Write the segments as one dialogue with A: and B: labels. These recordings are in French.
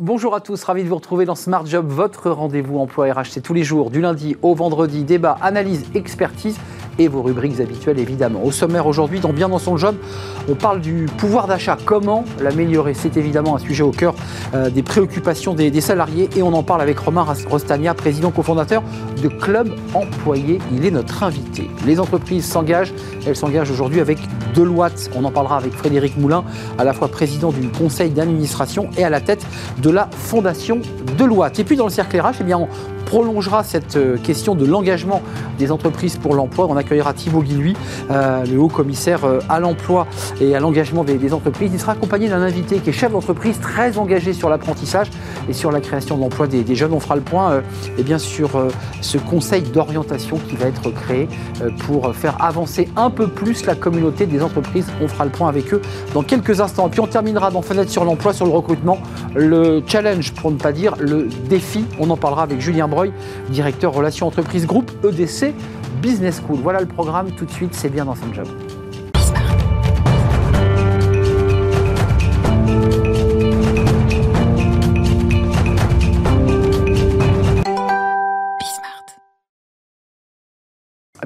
A: Bonjour à tous, ravi de vous retrouver dans Smart Job, votre rendez-vous emploi RH. C'est tous les jours, du lundi au vendredi, débat, analyse, expertise et vos rubriques habituelles évidemment. Au sommaire aujourd'hui, dans Bien dans son job, on parle du pouvoir d'achat. Comment l'améliorer? C'est évidemment un sujet au cœur euh, des préoccupations des, des, salariés et on en parle avec Romain Rostania, président cofondateur de Club Employé. Il est notre invité. Les entreprises s'engagent, elles s'engagent aujourd'hui avec Deloitte. On en parlera avec Frédéric Moulin, à la fois président du conseil d'administration et à la tête de la fondation Deloitte. Et puis dans le cercle RH, eh bien, on prolongera cette euh, question de l'engagement des entreprises pour l'emploi. On accueillera Thibaut Guilhuy, euh, le haut commissaire euh, à l'emploi et à l'engagement des, entreprises. Il sera accompagné d'un invité qui est chef d'entreprise très engagé sur l'apprentissage et sur la création d'emplois des, des, jeunes. On fera le point et eh bien, sur ce conseil d'orientation qui va être créé pour faire avancer un peu plus la communauté des entreprises. On fera le point avec eux dans quelques instants. Puis on terminera dans Fenêtre sur l'emploi, sur le recrutement, le challenge pour ne pas dire le défi. On en parlera avec Julien Brun directeur relations entreprises groupe EDC Business School. Voilà le programme tout de suite, c'est bien dans son job.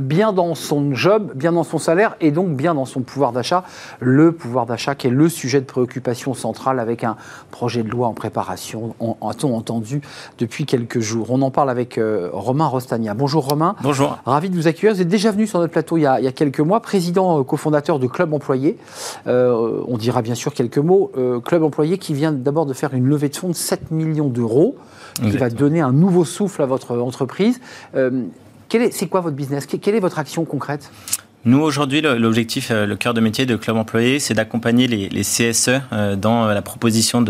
A: Bien dans son job, bien dans son salaire et donc bien dans son pouvoir d'achat. Le pouvoir d'achat qui est le sujet de préoccupation centrale avec un projet de loi en préparation, a-t-on entendu depuis quelques jours. On en parle avec euh, Romain Rostagna. Bonjour Romain.
B: Bonjour.
A: Ravi de vous accueillir. Vous êtes déjà venu sur notre plateau il y a, quelques mois, président euh, cofondateur de Club Employé. Euh, on dira bien sûr quelques mots. Club Employé qui vient d'abord de faire une levée de fonds de 7 millions d'euros qui va donner un nouveau souffle à votre entreprise. C'est quoi votre business? Quelle est votre action concrète?
B: Nous, aujourd'hui, l'objectif, euh, le cœur de métier de Club Employé, c'est d'accompagner les, CSE euh, dans la proposition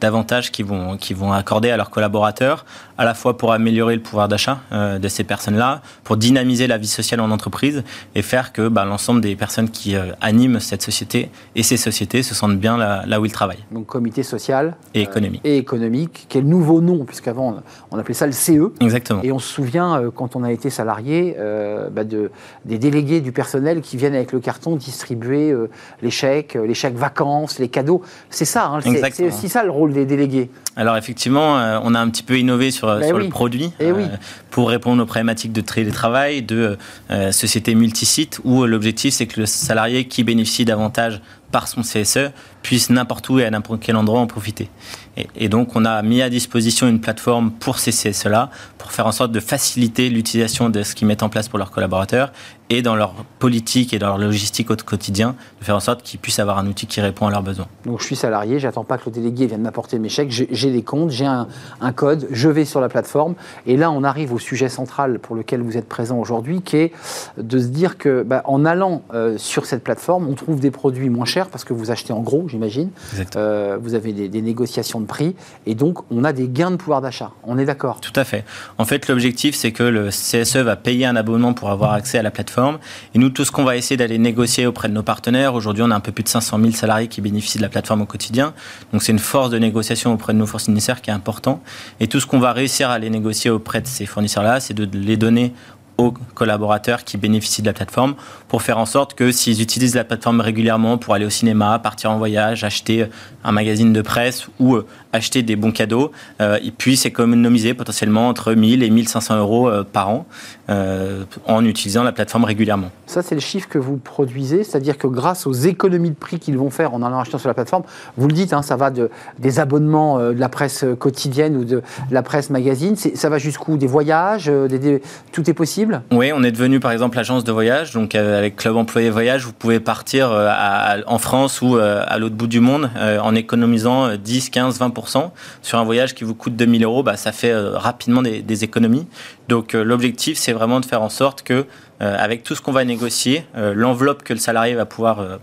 B: d'avantages qu'ils vont, qui vont accorder à leurs collaborateurs, à la fois pour améliorer le pouvoir d'achat euh, de ces personnes-là, pour dynamiser la vie sociale en entreprise et faire que bah, l'ensemble des personnes qui animent cette société et ces sociétés se sentent bien là, où ils travaillent.
A: Donc, comité social
B: et économique.
A: et économique, le nouveau nom, puisqu'avant, on appelait ça le CE.
B: Exactement.
A: Et on se souvient, quand on a été salarié, bah, de, des délégués du personnel qui viennent avec le carton distribuer euh, les chèques, euh, les chèques vacances, les cadeaux. C'est ça, hein, c'est aussi ça le rôle des délégués.
B: Alors effectivement, euh, on a un petit peu innové sur, ben sur le produit
A: eh
B: pour répondre aux problématiques de télétravail, de société multisite, où l'objectif c'est que le salarié qui bénéficie davantage par son CSE puisse n'importe où et à n'importe quel endroit en profiter. Et, donc, on a mis à disposition une plateforme pour ces CSE-là, pour faire en sorte de faciliter l'utilisation de ce qu'ils mettent en place pour leurs collaborateurs et dans leur politique et dans leur logistique au quotidien, de faire en sorte qu'ils puissent avoir un outil qui répond à leurs besoins.
A: Donc, je suis salarié, j'attends pas que le délégué vienne m'apporter mes chèques, j'ai des comptes, j'ai un, code, je vais sur la plateforme. Et là, on arrive au sujet central pour lequel vous êtes présent aujourd'hui, qui est de se dire que, bah, en allant euh, sur cette plateforme, on trouve des produits moins chers parce que vous achetez en gros, j'imagine. Euh, vous avez des, négociations de prix et donc on a des gains de pouvoir d'achat. On est d'accord
B: Tout à fait. En fait, l'objectif, c'est que le CSE va payer un abonnement pour avoir accès à la plateforme. Et nous, tout ce qu'on va essayer d'aller négocier auprès de nos partenaires, aujourd'hui, on a un peu plus de 500 000 salariés qui bénéficient de la plateforme au quotidien. Donc c'est une force de négociation auprès de nos fournisseurs qui est important. Et tout ce qu'on va réussir à aller négocier auprès de ces fournisseurs-là, c'est de les donner aux collaborateurs qui bénéficient de la plateforme pour faire en sorte que s'ils utilisent la plateforme régulièrement pour aller au cinéma, partir en voyage, acheter un magazine de presse ou euh, acheter des bons cadeaux, euh, ils puissent économiser potentiellement entre 1000 et 1500 euros euh, par an en utilisant la plateforme régulièrement.
A: Ça, c'est le chiffre que vous produisez, c'est-à-dire que grâce aux économies de prix qu'ils vont faire en allant acheter sur la plateforme, vous le dites, hein, ça va de, des abonnements de la presse quotidienne ou de, la presse magazine, ça va jusqu'où? Des voyages Tout est possible?
B: Oui, on est devenu par exemple agence de voyage, donc avec Club Employé Voyage, vous pouvez partir en France ou à l'autre bout du monde en économisant 10, 15, 20% sur un voyage qui vous coûte 2000 euros, bah, ça fait euh, rapidement des, économies. Donc euh, l'objectif, c'est vraiment de faire en sorte que, euh, avec tout ce qu'on va négocier, l'enveloppe que le salarié va pouvoir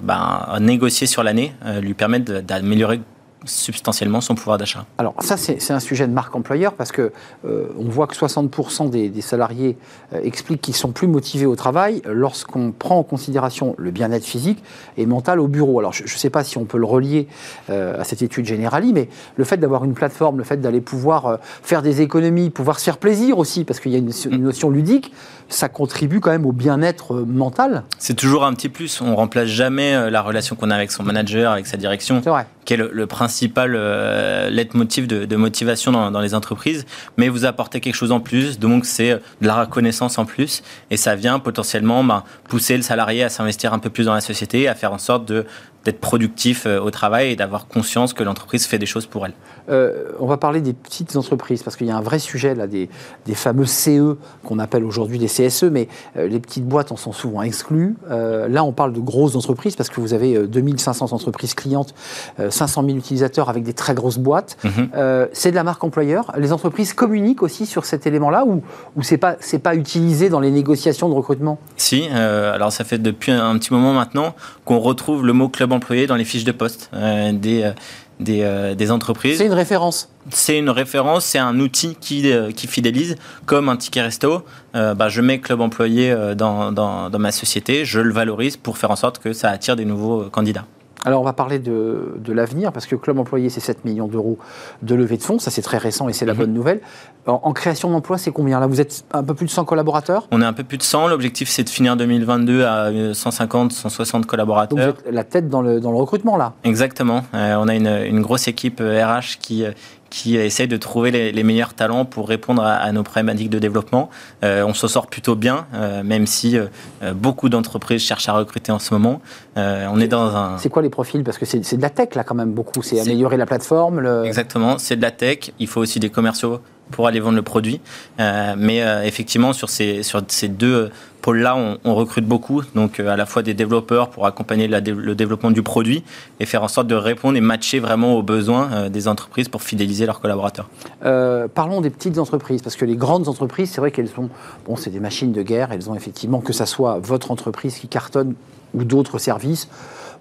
B: bah, négocier sur l'année lui permettre d'améliorer substantiellement son pouvoir d'achat.
A: Alors ça, c'est un sujet de marque employeur parce que euh, on voit que 60% des, salariés euh, expliquent qu'ils sont plus motivés au travail lorsqu'on prend en considération le bien-être physique et mental au bureau. Alors je ne sais pas si on peut le relier euh, à cette étude générale, mais le fait d'avoir une plateforme, le fait d'aller pouvoir faire des économies, pouvoir se faire plaisir aussi, parce qu'il y a une, une notion ludique, ça contribue quand même au bien-être mental.
B: C'est toujours un petit plus. On remplace jamais la relation qu'on a avec son manager, avec sa direction, qui est le, principal euh, leitmotiv de, motivation dans, les entreprises, mais vous apportez quelque chose en plus, donc c'est de la reconnaissance en plus, et ça vient potentiellement bah, pousser le salarié à s'investir un peu plus dans la société, à faire en sorte de d'être productif euh, au travail et d'avoir conscience que l'entreprise fait des choses pour elle.
A: Euh, on va parler des petites entreprises parce qu'il y a un vrai sujet là des, des fameux CE qu'on appelle aujourd'hui des CSE, mais euh, les petites boîtes en sont souvent exclues. là, on parle de grosses entreprises parce que vous avez 2500 entreprises clientes, 500 000 utilisateurs avec des très grosses boîtes. Mhm. c'est de la marque employeur. Les entreprises communiquent aussi sur cet élément-là ou, ou c'est pas c'est pas utilisé dans les négociations de recrutement?
B: Si. alors ça fait depuis un petit moment maintenant qu'on retrouve le mot club employé dans les fiches de poste euh, des, euh, des, euh, des, entreprises.
A: C'est une référence
B: C'est une référence, c'est un outil qui, qui fidélise, comme un ticket resto. bah, je mets club employé dans, dans, dans ma société, je le valorise pour faire en sorte que ça attire des nouveaux candidats.
A: Alors on va parler de, de l'avenir, parce que Club Employé, c'est 7 millions d'euros de levée de fonds, ça c'est très récent et c'est la mhm. bonne nouvelle. En, création d'emplois, c'est combien Là, vous êtes un peu plus de 100 collaborateurs?
B: On est un peu plus de 100, l'objectif c'est de finir 2022 à 150, 160 collaborateurs. Donc
A: vous êtes la tête dans le, dans le recrutement là?
B: Exactement, euh, on a une, une, grosse équipe RH euh, qui, qui essaye de trouver les, meilleurs talents pour répondre à, nos problématiques de développement. Euh, on s'en sort plutôt bien, euh, même si euh, beaucoup d'entreprises cherchent à recruter en ce moment. on est dans un.
A: C'est quoi les profils? Parce que c'est de la tech là quand même beaucoup. C'est améliorer la plateforme.
B: Exactement, c'est de la tech. Il faut aussi des commerciaux pour aller vendre le produit. mais effectivement, sur ces, sur ces deux pôle-là, on, recrute beaucoup, donc euh, à la fois des développeurs pour accompagner le développement du produit et faire en sorte de répondre et matcher vraiment aux besoins euh, des entreprises pour fidéliser leurs collaborateurs.
A: Euh, parlons des petites entreprises, parce que les grandes entreprises, c'est vrai qu'elles sont, bon, c'est des machines de guerre, elles ont effectivement, que ça soit votre entreprise qui cartonne ou d'autres services,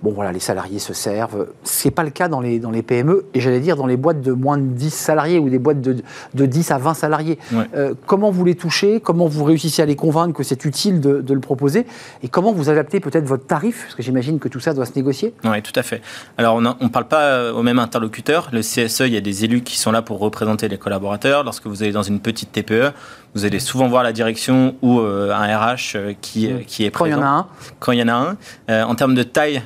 A: bon voilà, les salariés se servent. C'est pas le cas dans les, dans les PME et j'allais dire dans les boîtes de moins de 10 salariés ou des boîtes de, de 10 à 20 salariés. Euh, comment vous les touchez? Comment vous réussissez à les convaincre que c'est utile de, de, le proposer? Et comment vous adaptez peut-être votre tarif? Parce que j'imagine que tout ça doit se négocier.
B: Oui, tout à fait. Alors on ne parle pas euh, au même interlocuteur. Le CSE, il y a des élus qui sont là pour représenter les collaborateurs. Lorsque vous allez dans une petite TPE, vous allez souvent voir la direction ou euh, un RH qui, qui est présent.
A: Quand il y en a un
B: Quand il y en a un. en termes de taille,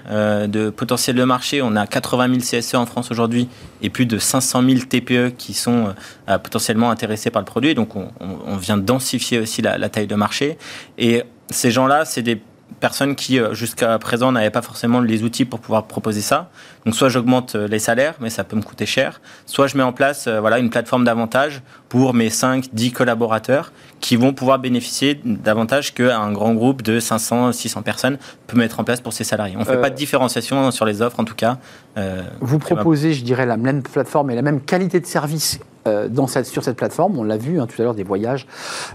B: de potentiel de marché. On a 80 000 CSE en France aujourd'hui et plus de 500 000 TPE qui sont euh, potentiellement intéressés par le produit. Donc on, vient densifier aussi la, la, taille de marché. Et ces gens-là, c'est des personnes qui, euh, jusqu'à présent, n'avaient pas forcément les outils pour pouvoir proposer ça. Donc, soit j'augmente euh, les salaires, mais ça peut me coûter cher, soit je mets en place euh, voilà, une plateforme d'avantage pour mes 5, 10 collaborateurs qui vont pouvoir bénéficier davantage qu'un grand groupe de 500, 600 personnes peut mettre en place pour ses salariés. On ne fait pas de différenciation sur les offres, en tout cas.
A: Vous proposez, je dirais, la même plateforme et la même qualité de service euh, dans cette, sur cette plateforme. On l'a vu hein, tout à l'heure, des voyages,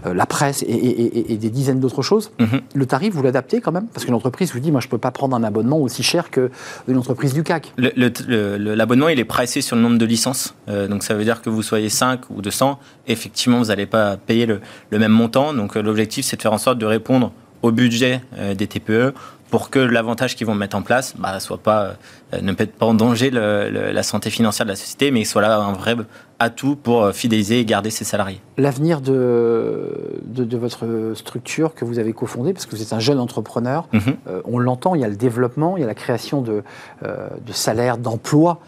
A: euh, la presse et, des dizaines d'autres choses. Mhm. Le tarif, vous l'adaptez quand même? Parce que l'entreprise vous dit, moi, je ne peux pas prendre un abonnement aussi cher qu'une entreprise du CAC.
B: L'abonnement, il est pricé sur le nombre de licences. Euh, donc, ça veut dire que vous soyez 5 ou 200, effectivement, vous n'allez pas payer le, le, même montant. Donc, l'objectif, c'est de faire en sorte de répondre au budget des TPE pour que l'avantage qu'ils vont mettre en place bah, soit pas, ne mette pas en danger la santé financière de la société, mais soit là un vrai atout pour euh, fidéliser et garder ses salariés.
A: L'avenir de, de, votre structure que vous avez cofondée, parce que vous êtes un jeune entrepreneur, mhm. euh, on l'entend, il y a le développement, il y a la création de, euh, de salaires, d'emplois,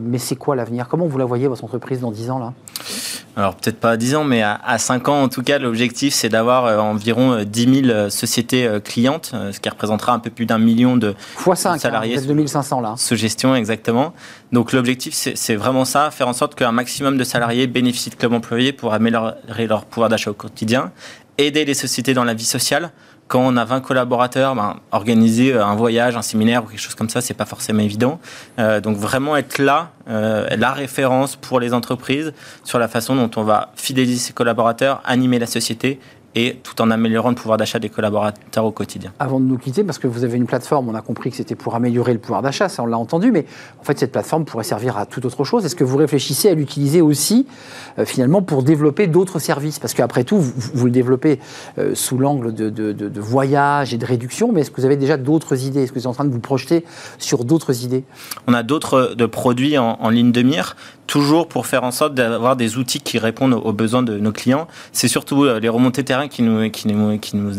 A: mais c'est quoi l'avenir? Comment vous la voyez, votre entreprise, dans 10 ans là?
B: Alors peut-être pas à 10 ans, mais à, à 5 ans en tout cas, l'objectif c'est d'avoir environ 10 000 sociétés clientes, ce qui représentera un peu plus d'un million de,
A: Fois 5, hein, salariés. Hein, 2500 là.
B: Sous gestion exactement. Donc l'objectif c'est vraiment ça, faire en sorte qu'un maximum de salariés bénéficient de clubs employés pour améliorer leur pouvoir d'achat au quotidien, aider les sociétés dans la vie sociale. Quand on a 20 collaborateurs, ben, organiser euh, un voyage, un séminaire ou quelque chose comme ça, c'est pas forcément évident. Euh, donc vraiment être là, euh, la référence pour les entreprises sur la façon dont on va fidéliser ses collaborateurs, animer la société et tout en améliorant le pouvoir d'achat des collaborateurs au quotidien.
A: Avant de nous quitter, parce que vous avez une plateforme, on a compris que c'était pour améliorer le pouvoir d'achat, ça on l'a entendu, mais en fait cette plateforme pourrait servir à toute autre chose. Est-ce que vous réfléchissez à l'utiliser aussi euh, finalement pour développer d'autres services? Parce qu'après tout, vous, le développez euh, sous l'angle de, de, voyage et de réduction, mais est-ce que vous avez déjà d'autres idées? Est-ce que vous êtes en train de vous projeter sur d'autres idées?
B: On a d'autres de produits en, en ligne de mire toujours pour faire en sorte d'avoir des outils qui répondent aux besoins de nos clients. C'est surtout euh, les remontées terrain qui nous, qui, nous, qui nous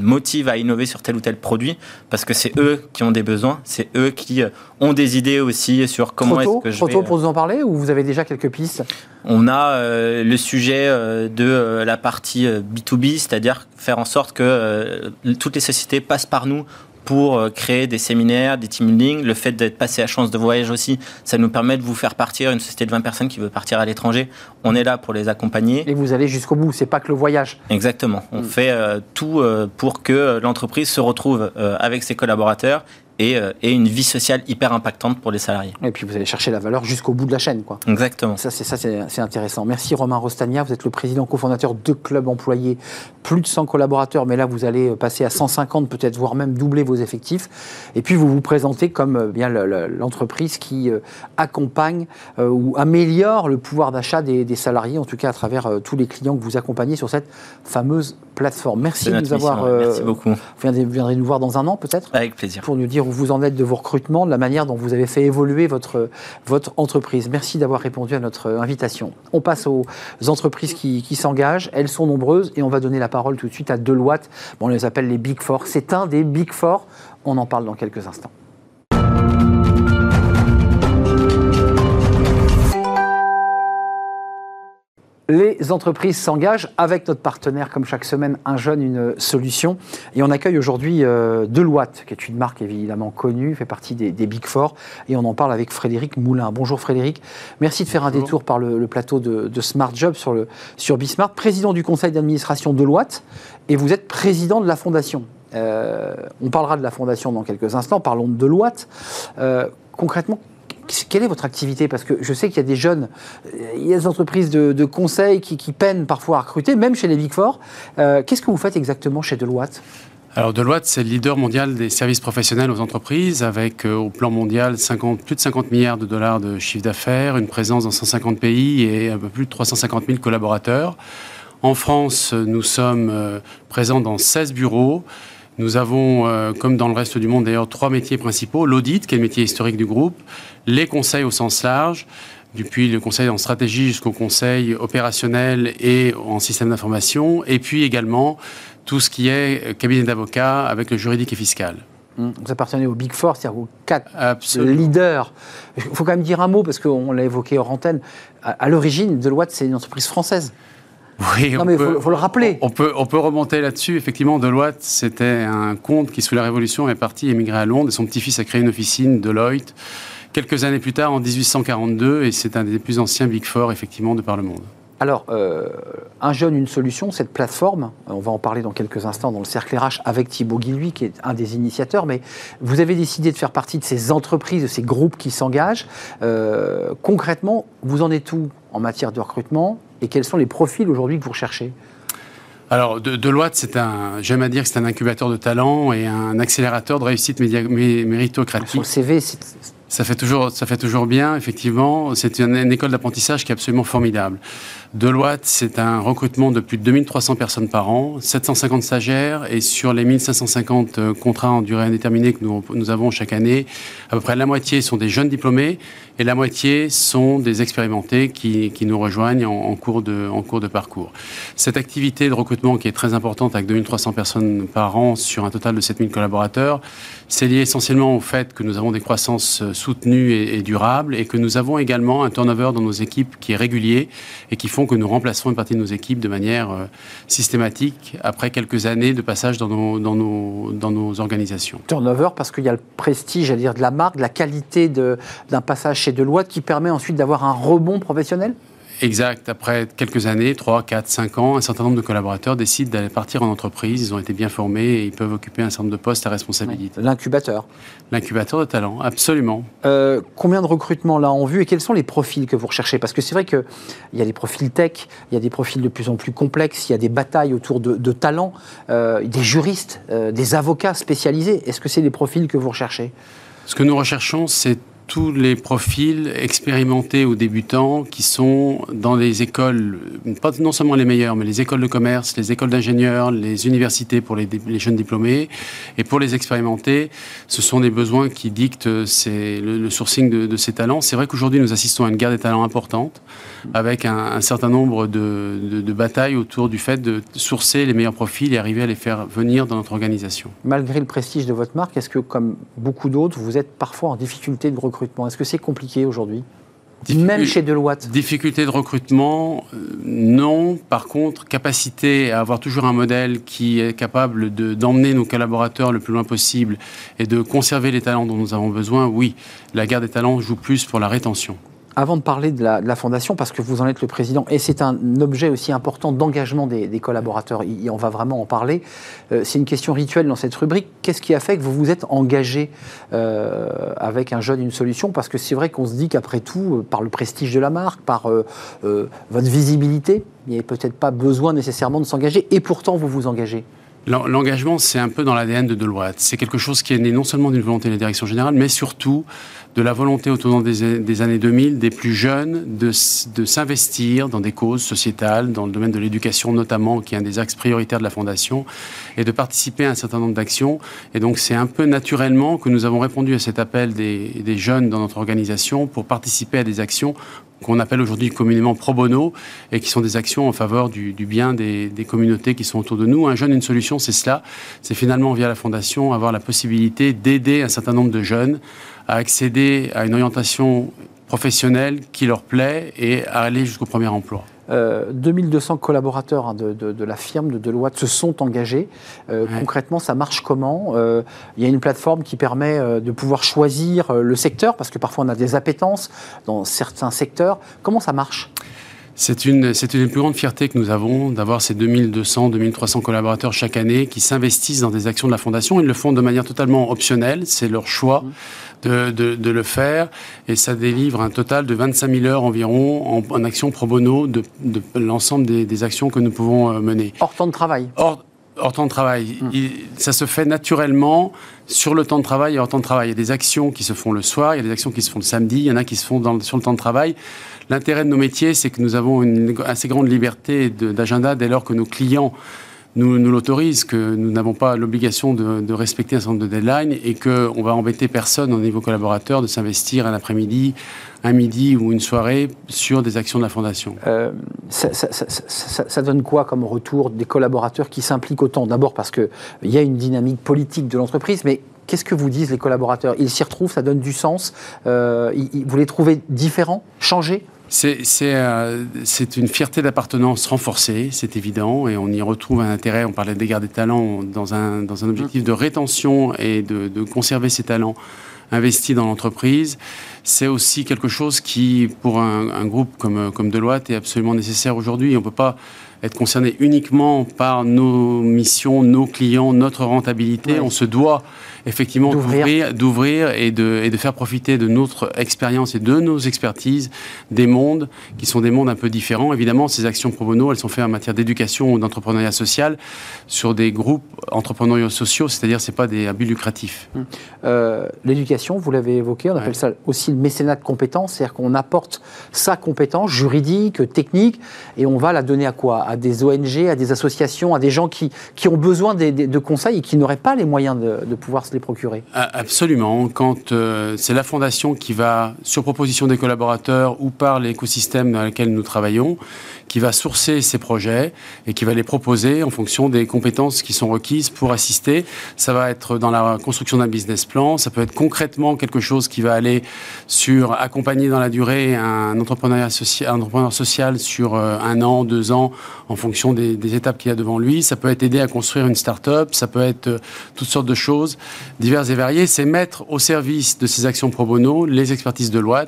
B: motivent à innover sur tel ou tel produit, parce que c'est eux qui ont des besoins, c'est eux qui ont des idées aussi sur comment est-ce que je
A: trop tôt pour vous en parler, ou vous avez déjà quelques pistes
B: On a le sujet de la partie B2B, c'est-à-dire faire en sorte que toutes les sociétés passent par nous pour euh, créer des séminaires, des team building. Le fait d'être passé à chance de voyage aussi, ça nous permet de vous faire partir. Une société de 20 personnes qui veut partir à l'étranger, on est là pour les accompagner.
A: Et vous allez jusqu'au bout, c'est pas que le voyage.
B: Exactement. On mm. fait euh, tout euh, pour que l'entreprise se retrouve avec ses collaborateurs euh, et, une vie sociale hyper impactante pour les salariés.
A: Et puis vous allez chercher la valeur jusqu'au bout de la chaîne. Quoi.
B: Exactement.
A: Ça, c'est, ça c'est, intéressant. Merci Romain Rostania, vous êtes le président cofondateur de Club Employés, plus de 100 collaborateurs, mais là vous allez passer à 150 peut-être, voire même doubler vos effectifs. Et puis vous vous présentez comme euh, bien l'entreprise qui euh, accompagne ou améliore le pouvoir d'achat des, salariés, en tout cas à travers tous les clients que vous accompagnez sur cette fameuse plateforme. Merci de nous avoir.
B: Merci beaucoup.
A: Vous viendrez nous voir dans un an peut-être?
B: Avec plaisir.
A: Pour nous dire vous en êtes de vos recrutements, de la manière dont vous avez fait évoluer votre, votre entreprise. Merci d'avoir répondu à notre invitation. On passe aux entreprises qui, qui s'engagent. Elles sont nombreuses et on va donner la parole tout de suite à Deloitte. Bon, on les appelle les Big Four. C'est un des Big Four. On en parle dans quelques instants. Les entreprises s'engagent avec notre partenaire, comme chaque semaine, un jeune, une solution. Et on accueille aujourd'hui euh, Deloitte, qui est une marque évidemment connue, fait partie des, Big Four. Et on en parle avec Frédéric Moulin. Bonjour Frédéric. Merci de faire un détour par le, plateau de, Smart Job sur, le, sur Bismart, président du conseil d'administration Deloitte. Et vous êtes président de la fondation. Euh, on parlera de la fondation dans quelques instants. Parlons de Deloitte. Euh, concrètement, quelle est votre activité? Parce que je sais qu'il y a des jeunes, il y a des entreprises de, conseil qui, peinent parfois à recruter, même chez les Big. Euh, qu'est-ce que vous faites exactement chez Deloitte?
C: Alors Deloitte, c'est le leader mondial des services professionnels aux entreprises, avec euh, au plan mondial 50, plus de 50 milliards de dollars de chiffre d'affaires, une présence dans 150 pays et un peu plus de 350 000 collaborateurs. En France, nous sommes euh, présents dans 16 bureaux nous avons, comme dans le reste du monde d'ailleurs, trois métiers principaux. L'audit, qui est le métier historique du groupe, les conseils au sens large, depuis le conseil en stratégie jusqu'au conseil opérationnel et en système d'information, et puis également tout ce qui est cabinet d'avocats avec le juridique et fiscal.
A: Vous appartenez au Big Four, c'est-à-dire aux quatre leaders. Il faut quand même dire un mot, parce qu'on l'a évoqué hors antenne. À, l'origine, Deloitte, c'est une entreprise française.
C: Oui,
A: non, mais il faut, le rappeler.
C: On peut, on peut remonter là-dessus. Effectivement, Deloitte, c'était un comte qui, sous la Révolution, est parti émigrer à Londres et son petit-fils a créé une officine, Deloitte, quelques années plus tard, en 1842, et c'est un des plus anciens Big Four, effectivement, de par le monde.
A: Alors, euh, un jeune, une solution, cette plateforme, on va en parler dans quelques instants dans le cercle RH avec Thibaut Guilhuy, qui est un des initiateurs, mais vous avez décidé de faire partie de ces entreprises, de ces groupes qui s'engagent. Euh, concrètement, vous en êtes où en matière de recrutement et quels sont les profils aujourd'hui que vous recherchez?
C: Alors, de, Deloitte, c'est un, j'aime à dire que c'est un incubateur de talent et un accélérateur de réussite méritocratique. Sur
A: le CV,
C: ça fait toujours, ça fait toujours bien, effectivement. C'est une, une école d'apprentissage qui est absolument formidable. Deloitte, c'est un recrutement de plus de 2300 personnes par an, 750 stagiaires, et sur les 1550 euh, contrats en durée indéterminée que nous, avons chaque année, à peu près la moitié sont des jeunes diplômés, et la moitié sont des expérimentés qui, nous rejoignent en, cours de, parcours. Cette activité de recrutement qui est très importante avec 2300 personnes par an sur un total de 7000 collaborateurs, c'est lié essentiellement au fait que nous avons des croissances euh, soutenues et, et durables et que nous avons également un turnover dans nos équipes qui est régulier et qui font que nous remplaçons une partie de nos équipes de manière euh, systématique après quelques années de passage dans nos, organisations.
A: Turnover, parce qu'il y a le prestige, à dire, de la marque, de la qualité d'un passage chez Deloitte qui permet ensuite d'avoir un rebond professionnel?
C: Exact. Après quelques années, 3, 4, 5 ans, un certain nombre de collaborateurs décident d'aller partir en entreprise. Ils ont été bien formés et ils peuvent occuper un certain nombre de postes à responsabilité.
A: L'incubateur.
C: L'incubateur de talent, absolument.
A: Euh, combien de recrutements là en vue et quels sont les profils que vous recherchez? Parce que c'est vrai qu'il y a des profils tech, il y a des profils de plus en plus complexes, il y a des batailles autour de, talents, euh, des juristes, euh, des avocats spécialisés. Est-ce que c'est des profils que vous recherchez?
C: Ce que nous recherchons, c'est tous les profils expérimentés ou débutants qui sont dans les écoles, pas non seulement les meilleures, mais les écoles de commerce, les écoles d'ingénieurs, les universités pour les, jeunes diplômés. Et pour les expérimentés, ce sont des besoins qui dictent le, sourcing de, ces talents. C'est vrai qu'aujourd'hui, nous assistons à une guerre des talents importante, avec un, certain nombre de, batailles autour du fait de sourcer les meilleurs profils et arriver à les faire venir dans notre organisation.
A: Malgré le prestige de votre marque, est-ce que, comme beaucoup d'autres, vous êtes parfois en difficulté de recrutement est-ce que c'est compliqué aujourd'hui? Même chez Deloitte
C: Difficulté de recrutement, euh, non. Par contre, capacité à avoir toujours un modèle qui est capable d'emmener nos collaborateurs le plus loin possible et de conserver les talents dont nous avons besoin, oui. La guerre des talents joue plus pour la rétention
A: avant de parler de la, fondation, parce que vous en êtes le président, et c'est un objet aussi important d'engagement des, collaborateurs, on va vraiment en parler, euh, c'est une question rituelle dans cette rubrique. Qu'est-ce qui a fait que vous vous êtes engagé euh, avec un jeune, une solution? Parce que c'est vrai qu'on se dit qu'après tout, euh, par le prestige de la marque, par votre visibilité, il n'y avait peut-être pas besoin nécessairement de s'engager, et pourtant vous vous engagez.
C: L'engagement, c'est un peu dans l'ADN de Deloitte. C'est quelque chose qui est né non seulement d'une volonté de la direction générale, mais surtout de la volonté au tournant des, années 2000 des plus jeunes de, s'investir dans des causes sociétales, dans le domaine de l'éducation notamment, qui est un des axes prioritaires de la Fondation, et de participer à un certain nombre d'actions. Et donc c'est un peu naturellement que nous avons répondu à cet appel des, des jeunes dans notre organisation pour participer à des actions qu'on appelle aujourd'hui communément pro bono et qui sont des actions en faveur du, bien des, des, communautés qui sont autour de nous. Un jeune, une solution, c'est cela. C'est finalement via la Fondation avoir la possibilité d'aider un certain nombre de jeunes à accéder à une orientation professionnelle qui leur plaît et à aller jusqu'au premier emploi.
A: 2200 euh, collaborateurs hein, de, la firme de Deloitte se sont engagés. Euh, concrètement, ça marche comment? Euh, Il y a une plateforme qui permet de pouvoir choisir le secteur, parce que parfois on a des appétences dans certains secteurs. Comment ça marche?
C: C'est une, c'est une des plus grandes fiertés que nous avons d'avoir ces 2200, 2300 collaborateurs chaque année qui s'investissent dans des actions de la Fondation. Ils le font de manière totalement optionnelle, c'est leur choix. Mmh de, le faire. Et ça délivre un total de 25 000 heures environ en, en action pro bono de, l'ensemble des, actions que nous pouvons euh, mener.
A: Hors temps de travail
C: Hors, temps de travail. Hum. ça se fait naturellement sur le temps de travail et hors temps de travail. Il y a des actions qui se font le soir, il y a des actions qui se font le samedi, il y en a qui se font sur le temps de travail. L'intérêt de nos métiers, c'est que nous avons une assez grande liberté d'agenda dès lors que nos clients nous, nous l'autorise, que nous n'avons pas l'obligation de, respecter un certain nombre de deadlines et qu'on va embêter personne au niveau collaborateur de s'investir un après-midi, un midi ou une soirée sur des actions de la Fondation. Euh,
A: ça, donne quoi comme retour des collaborateurs qui s'impliquent autant? D'abord parce qu'il y a une dynamique politique de l'entreprise, mais Qu'est-ce que vous disent les collaborateurs? Ils s'y retrouvent, ça donne du sens? Euh, vous les trouvez différents, changés?
C: Euh, c'est une fierté d'appartenance renforcée, c'est évident, et on y retrouve un intérêt, on parlait des gardes des talents, dans un, dans un objectif de rétention et de, de conserver ces talents investis dans l'entreprise. C'est aussi quelque chose qui, pour un, un, groupe comme, comme Deloitte, est absolument nécessaire aujourd'hui. On ne peut pas être concerné uniquement par nos missions, nos clients, notre rentabilité. On se doit effectivement d'ouvrir et de, et de faire profiter de notre expérience et de nos expertises des mondes qui sont des mondes un peu différents. Évidemment, ces actions pro bono, elles sont faites en matière d'éducation ou d'entrepreneuriat social sur des groupes entrepreneuriaux sociaux, c'est-à-dire c'est pas des abus lucratifs.
A: Hum. Euh, l'éducation, vous l'avez évoqué, on appelle ça aussi le mécénat de compétences, c'est-à-dire qu'on apporte sa compétence juridique, technique, et on va la donner à quoi? À des ONG, à des associations, à des gens qui, qui ont besoin de, conseils et qui n'auraient pas les moyens de, de pouvoir les procurer
C: ah, Absolument. Quand euh, c'est la fondation qui va, sur proposition des collaborateurs ou par l'écosystème dans lequel nous travaillons, qui va sourcer ces projets et qui va les proposer en fonction des compétences qui sont requises pour assister. Ça va être dans la construction d'un business plan, ça peut être concrètement quelque chose qui va aller sur accompagner dans la durée un, entrepreneur social sur euh, un an, deux ans, en fonction des, étapes qu'il a devant lui. Ça peut être aider à construire une start-up, ça peut être euh, toutes sortes de choses diverses et variées. C'est mettre au service de ces actions pro bono les expertises de loi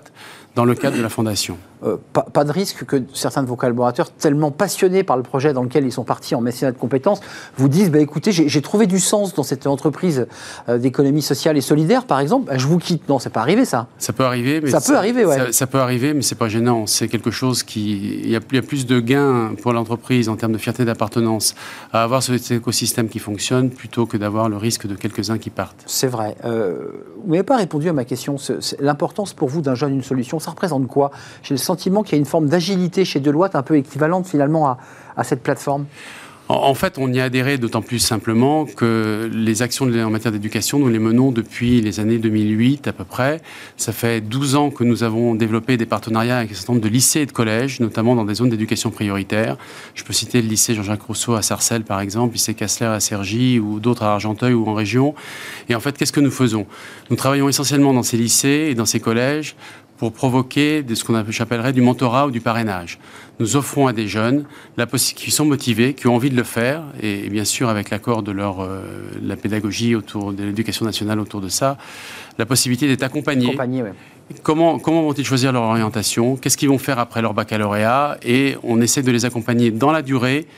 C: dans le cadre de la Fondation.
A: Euh, pas, de risque que certains de vos collaborateurs, tellement passionnés par le projet dans lequel ils sont partis en mécénat de compétences, vous disent bah, écoutez, j'ai trouvé du sens dans cette entreprise euh, d'économie sociale et solidaire, par exemple, bah, je vous quitte. Non, c'est pas arrivé ça.
C: Ça peut arriver, mais
A: ça peut arriver,
C: ouais. Ça, peut arriver, mais c'est pas gênant. C'est quelque chose qui, il y, a, plus de gains pour l'entreprise en termes de fierté d'appartenance à avoir cet écosystème qui fonctionne plutôt que d'avoir le risque de quelques-uns qui partent.
A: C'est vrai. Euh, vous n'avez pas répondu à ma question. L'importance pour vous d'un jeune, une solution, ça représente quoi J'ai le sentiment qu'il y a une forme d'agilité chez Deloitte un peu équivalente finalement à, cette plateforme?
C: En fait, on y a adhéré d'autant plus simplement que les actions en matière d'éducation, nous les menons depuis les années 2008 à peu près. Ça fait 12 ans que nous avons développé des partenariats avec un certain nombre de lycées et de collèges, notamment dans des zones d'éducation prioritaire. Je peux citer le lycée Jean-Jacques Rousseau à Sarcelles, par exemple, le lycée Kassler à Cergy, ou d'autres à Argenteuil ou en région. Et en fait, qu'est-ce que nous faisons? Nous travaillons essentiellement dans ces lycées et dans ces collèges pour provoquer de ce qu'on appellerait du mentorat ou du parrainage. Nous offrons à des jeunes la qui sont motivés, qui ont envie de le faire, et, bien sûr avec l'accord de leur, euh, la pédagogie autour de l'éducation nationale autour de ça, la possibilité d'être accompagnés. Comment, comment vont-ils choisir leur orientation? Qu'est-ce qu'ils vont faire après leur baccalauréat? Et on essaie de les accompagner dans la durée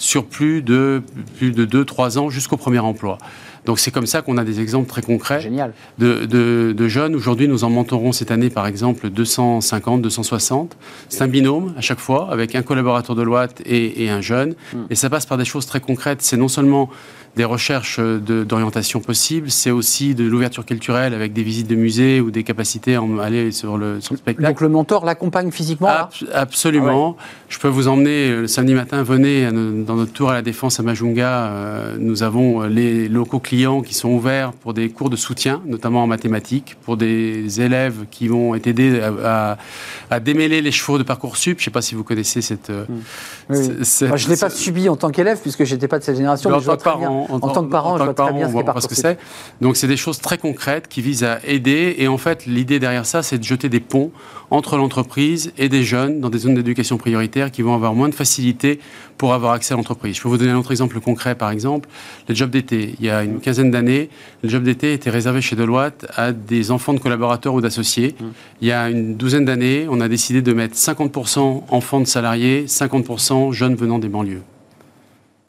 C: sur plus de, plus de 2-3 ans jusqu'au premier emploi. Donc c'est comme ça qu'on a des exemples très concrets De, jeunes. Aujourd'hui, nous en mentorons cette année, par exemple, 250, 260. C'est un binôme à chaque fois, avec un collaborateur de loi et, un jeune. Hmm. Et ça passe par des choses très concrètes. C'est non seulement des recherches d'orientation possibles, c'est aussi de l'ouverture culturelle avec des visites de musées ou des capacités à aller sur le, spectacle.
A: Donc le mentor l'accompagne physiquement
C: Absolument. Ah Je peux vous emmener le samedi matin, venez dans notre tour à la Défense à Majunga. Euh, nous avons les locaux clients qui sont ouverts pour des cours de soutien, notamment en mathématiques, pour des élèves qui vont être aidés à, démêler les chevaux de Parcoursup. Je ne sais pas si vous connaissez cette... Euh,
A: hmm. je ne l'ai pas subi en tant qu'élève puisque je n'étais pas de cette génération, mais je vois très bien en, tant que parent, je vois très bien ce qu'est c'est.
C: Donc c'est des choses très concrètes qui visent à aider. Et en fait, l'idée derrière ça, c'est de jeter des ponts entre l'entreprise et des jeunes dans des zones d'éducation prioritaire qui vont avoir moins de facilité pour avoir accès à l'entreprise. Je peux vous donner un autre exemple concret, par exemple, les jobs d'été. Il y a une quinzaine d'années, les jobs d'été étaient réservés chez Deloitte à des enfants de collaborateurs ou d'associés. Mmh. Il y a une douzaine d'années, on a décidé de mettre 50% enfants de salariés, 50% jeunes venant des banlieues.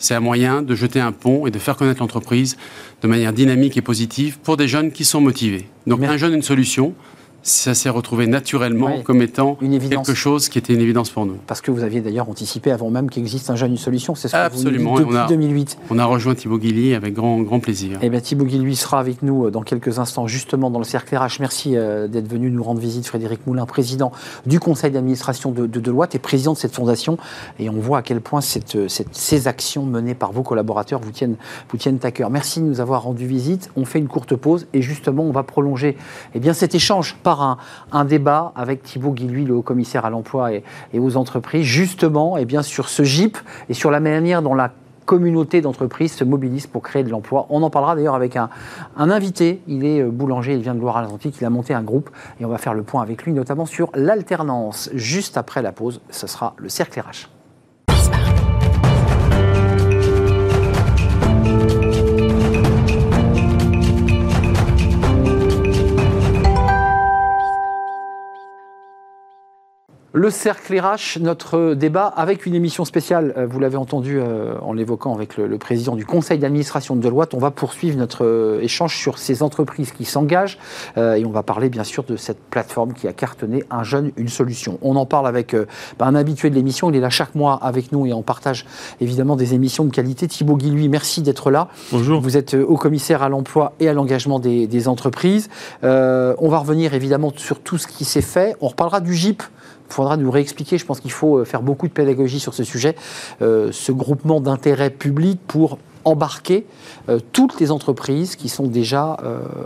C: C'est un moyen de jeter un pont et de faire connaître l'entreprise de manière dynamique et positive pour des jeunes qui sont motivés. Donc un jeune, une solution ça s'est retrouvé naturellement comme étant quelque chose qui était une évidence pour nous.
A: Parce que vous aviez d'ailleurs anticipé avant même qu'il existe un jeune, une solution, c'est ce que vous depuis on a, 2008.
C: On a rejoint Thibaut Guilly avec grand, grand plaisir.
A: Et eh bien Thibaut Guilly sera avec nous euh, dans quelques instants, justement dans le cercle RH. Merci euh, d'être venu nous rendre visite, Frédéric Moulin, président du conseil d'administration de, de, Deloitte et président de cette fondation. Et on voit à quel point euh, ces actions menées par vos collaborateurs vous tiennent, vous tiennent à cœur. Merci de nous avoir rendu visite. On fait une courte pause et justement, on va prolonger eh bien, cet échange un, débat avec Thibault Guilhuy, le haut-commissaire à l'emploi et, aux entreprises, justement et eh bien, sur ce GIP et sur la manière dont la communauté d'entreprises se mobilise pour créer de l'emploi. On en parlera d'ailleurs avec un, un, invité. Il est euh, boulanger, il vient de Loire-Atlantique, il a monté un groupe et on va faire le point avec lui, notamment sur l'alternance. Juste après la pause, ce sera le cercle RH. Le cercle RH, notre débat avec une émission spéciale, euh, vous l'avez entendu euh, en l'évoquant avec le, président du conseil d'administration de Deloitte, on va poursuivre notre euh, échange sur ces entreprises qui s'engagent et on va parler bien sûr de cette plateforme qui a cartonné Un jeune, une solution. On en parle avec bah, un habitué de l'émission, il est là chaque mois avec nous et on partage évidemment des émissions de qualité. Thibaut Guilhuy, merci d'être là.
D: Bonjour.
A: Vous êtes haut commissaire à l'emploi et à l'engagement des, des, entreprises. on va revenir évidemment sur tout ce qui s'est fait. On reparlera du GIP faudra nous réexpliquer. Je pense qu'il faut euh, faire beaucoup de pédagogie sur ce sujet, euh, ce groupement d'intérêt public pour embarquer euh, toutes les entreprises qui sont déjà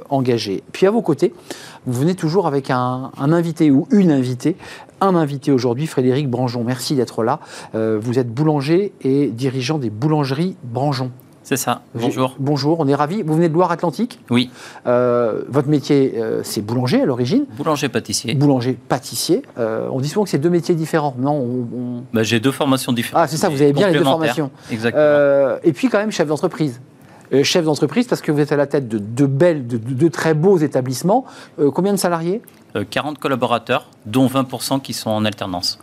A: engagées. Puis à vos côtés, vous venez toujours avec un, invité ou une invitée. Un invité aujourd'hui, Frédéric Branjon. Merci d'être là. vous êtes boulanger et dirigeant des boulangeries Branjon.
B: C'est ça. Bonjour.
A: Bonjour, on est ravis. Vous venez de Loire-Atlantique
B: Oui.
A: Euh, votre métier, euh, c'est boulanger à l'origine
B: Boulanger-pâtissier.
A: Boulanger-pâtissier. Euh, on dit souvent que c'est deux métiers différents. Non
B: bah, J'ai deux formations différentes.
A: Ah, c'est ça, vous avez bien les deux formations.
B: Exactement.
A: et puis, quand même, chef d'entreprise. euh, chef d'entreprise parce que vous êtes à la tête de, de belles, de, de très beaux établissements. Euh, combien de salariés?
E: 40 collaborateurs, dont 20% qui sont en alternance.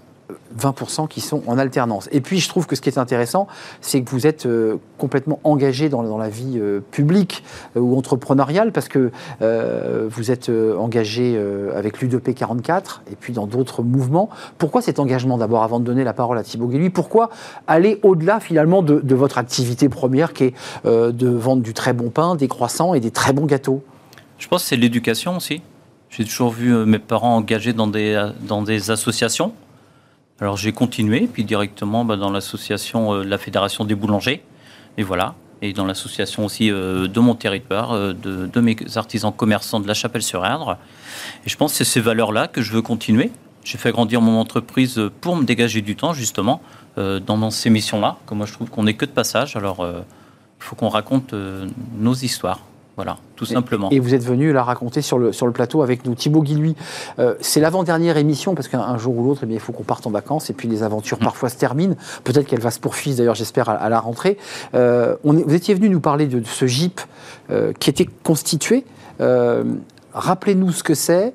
A: 20% qui sont en alternance. Et puis, je trouve que ce qui est intéressant, c'est que vous êtes euh, complètement engagé dans, la vie euh, publique euh, ou entrepreneuriale, parce que vous êtes engagé avec l'UDP 44 et puis dans d'autres mouvements. Pourquoi cet engagement d'abord, avant de donner la parole à Thibaut Guilluy Pourquoi aller au-delà finalement de, votre activité première qui est de vendre du très bon pain, des croissants et des très bons gâteaux?
E: Je pense que c'est l'éducation aussi. J'ai toujours vu mes parents engagés dans des, dans des associations. Alors j'ai continué, puis directement bah, dans l'association euh, la Fédération des boulangers. Et voilà. Et dans l'association aussi euh, de mon territoire, euh, de, mes artisans commerçants de la Chapelle-sur-Erdre. Et je pense que c'est ces valeurs-là que je veux continuer. J'ai fait grandir mon entreprise pour me dégager du temps, justement, euh, dans ces missions-là. Comme moi, je trouve qu'on n'est que de passage. Alors, il faut qu'on raconte nos histoires. Voilà, tout simplement.
A: Et vous êtes venu la raconter sur le, sur le plateau avec nous. Thibaut Guilluy, euh, c'est l'avant-dernière émission parce qu'un un jour ou l'autre, eh il faut qu'on parte en vacances et puis les aventures
E: Mm.
A: parfois se terminent. Peut-être qu'elle va se poursuivre d'ailleurs, j'espère, à, à la rentrée. Euh, on est- vous étiez venu nous parler de, de ce GIP euh, qui était constitué. Euh, Rappelez-nous ce que c'est.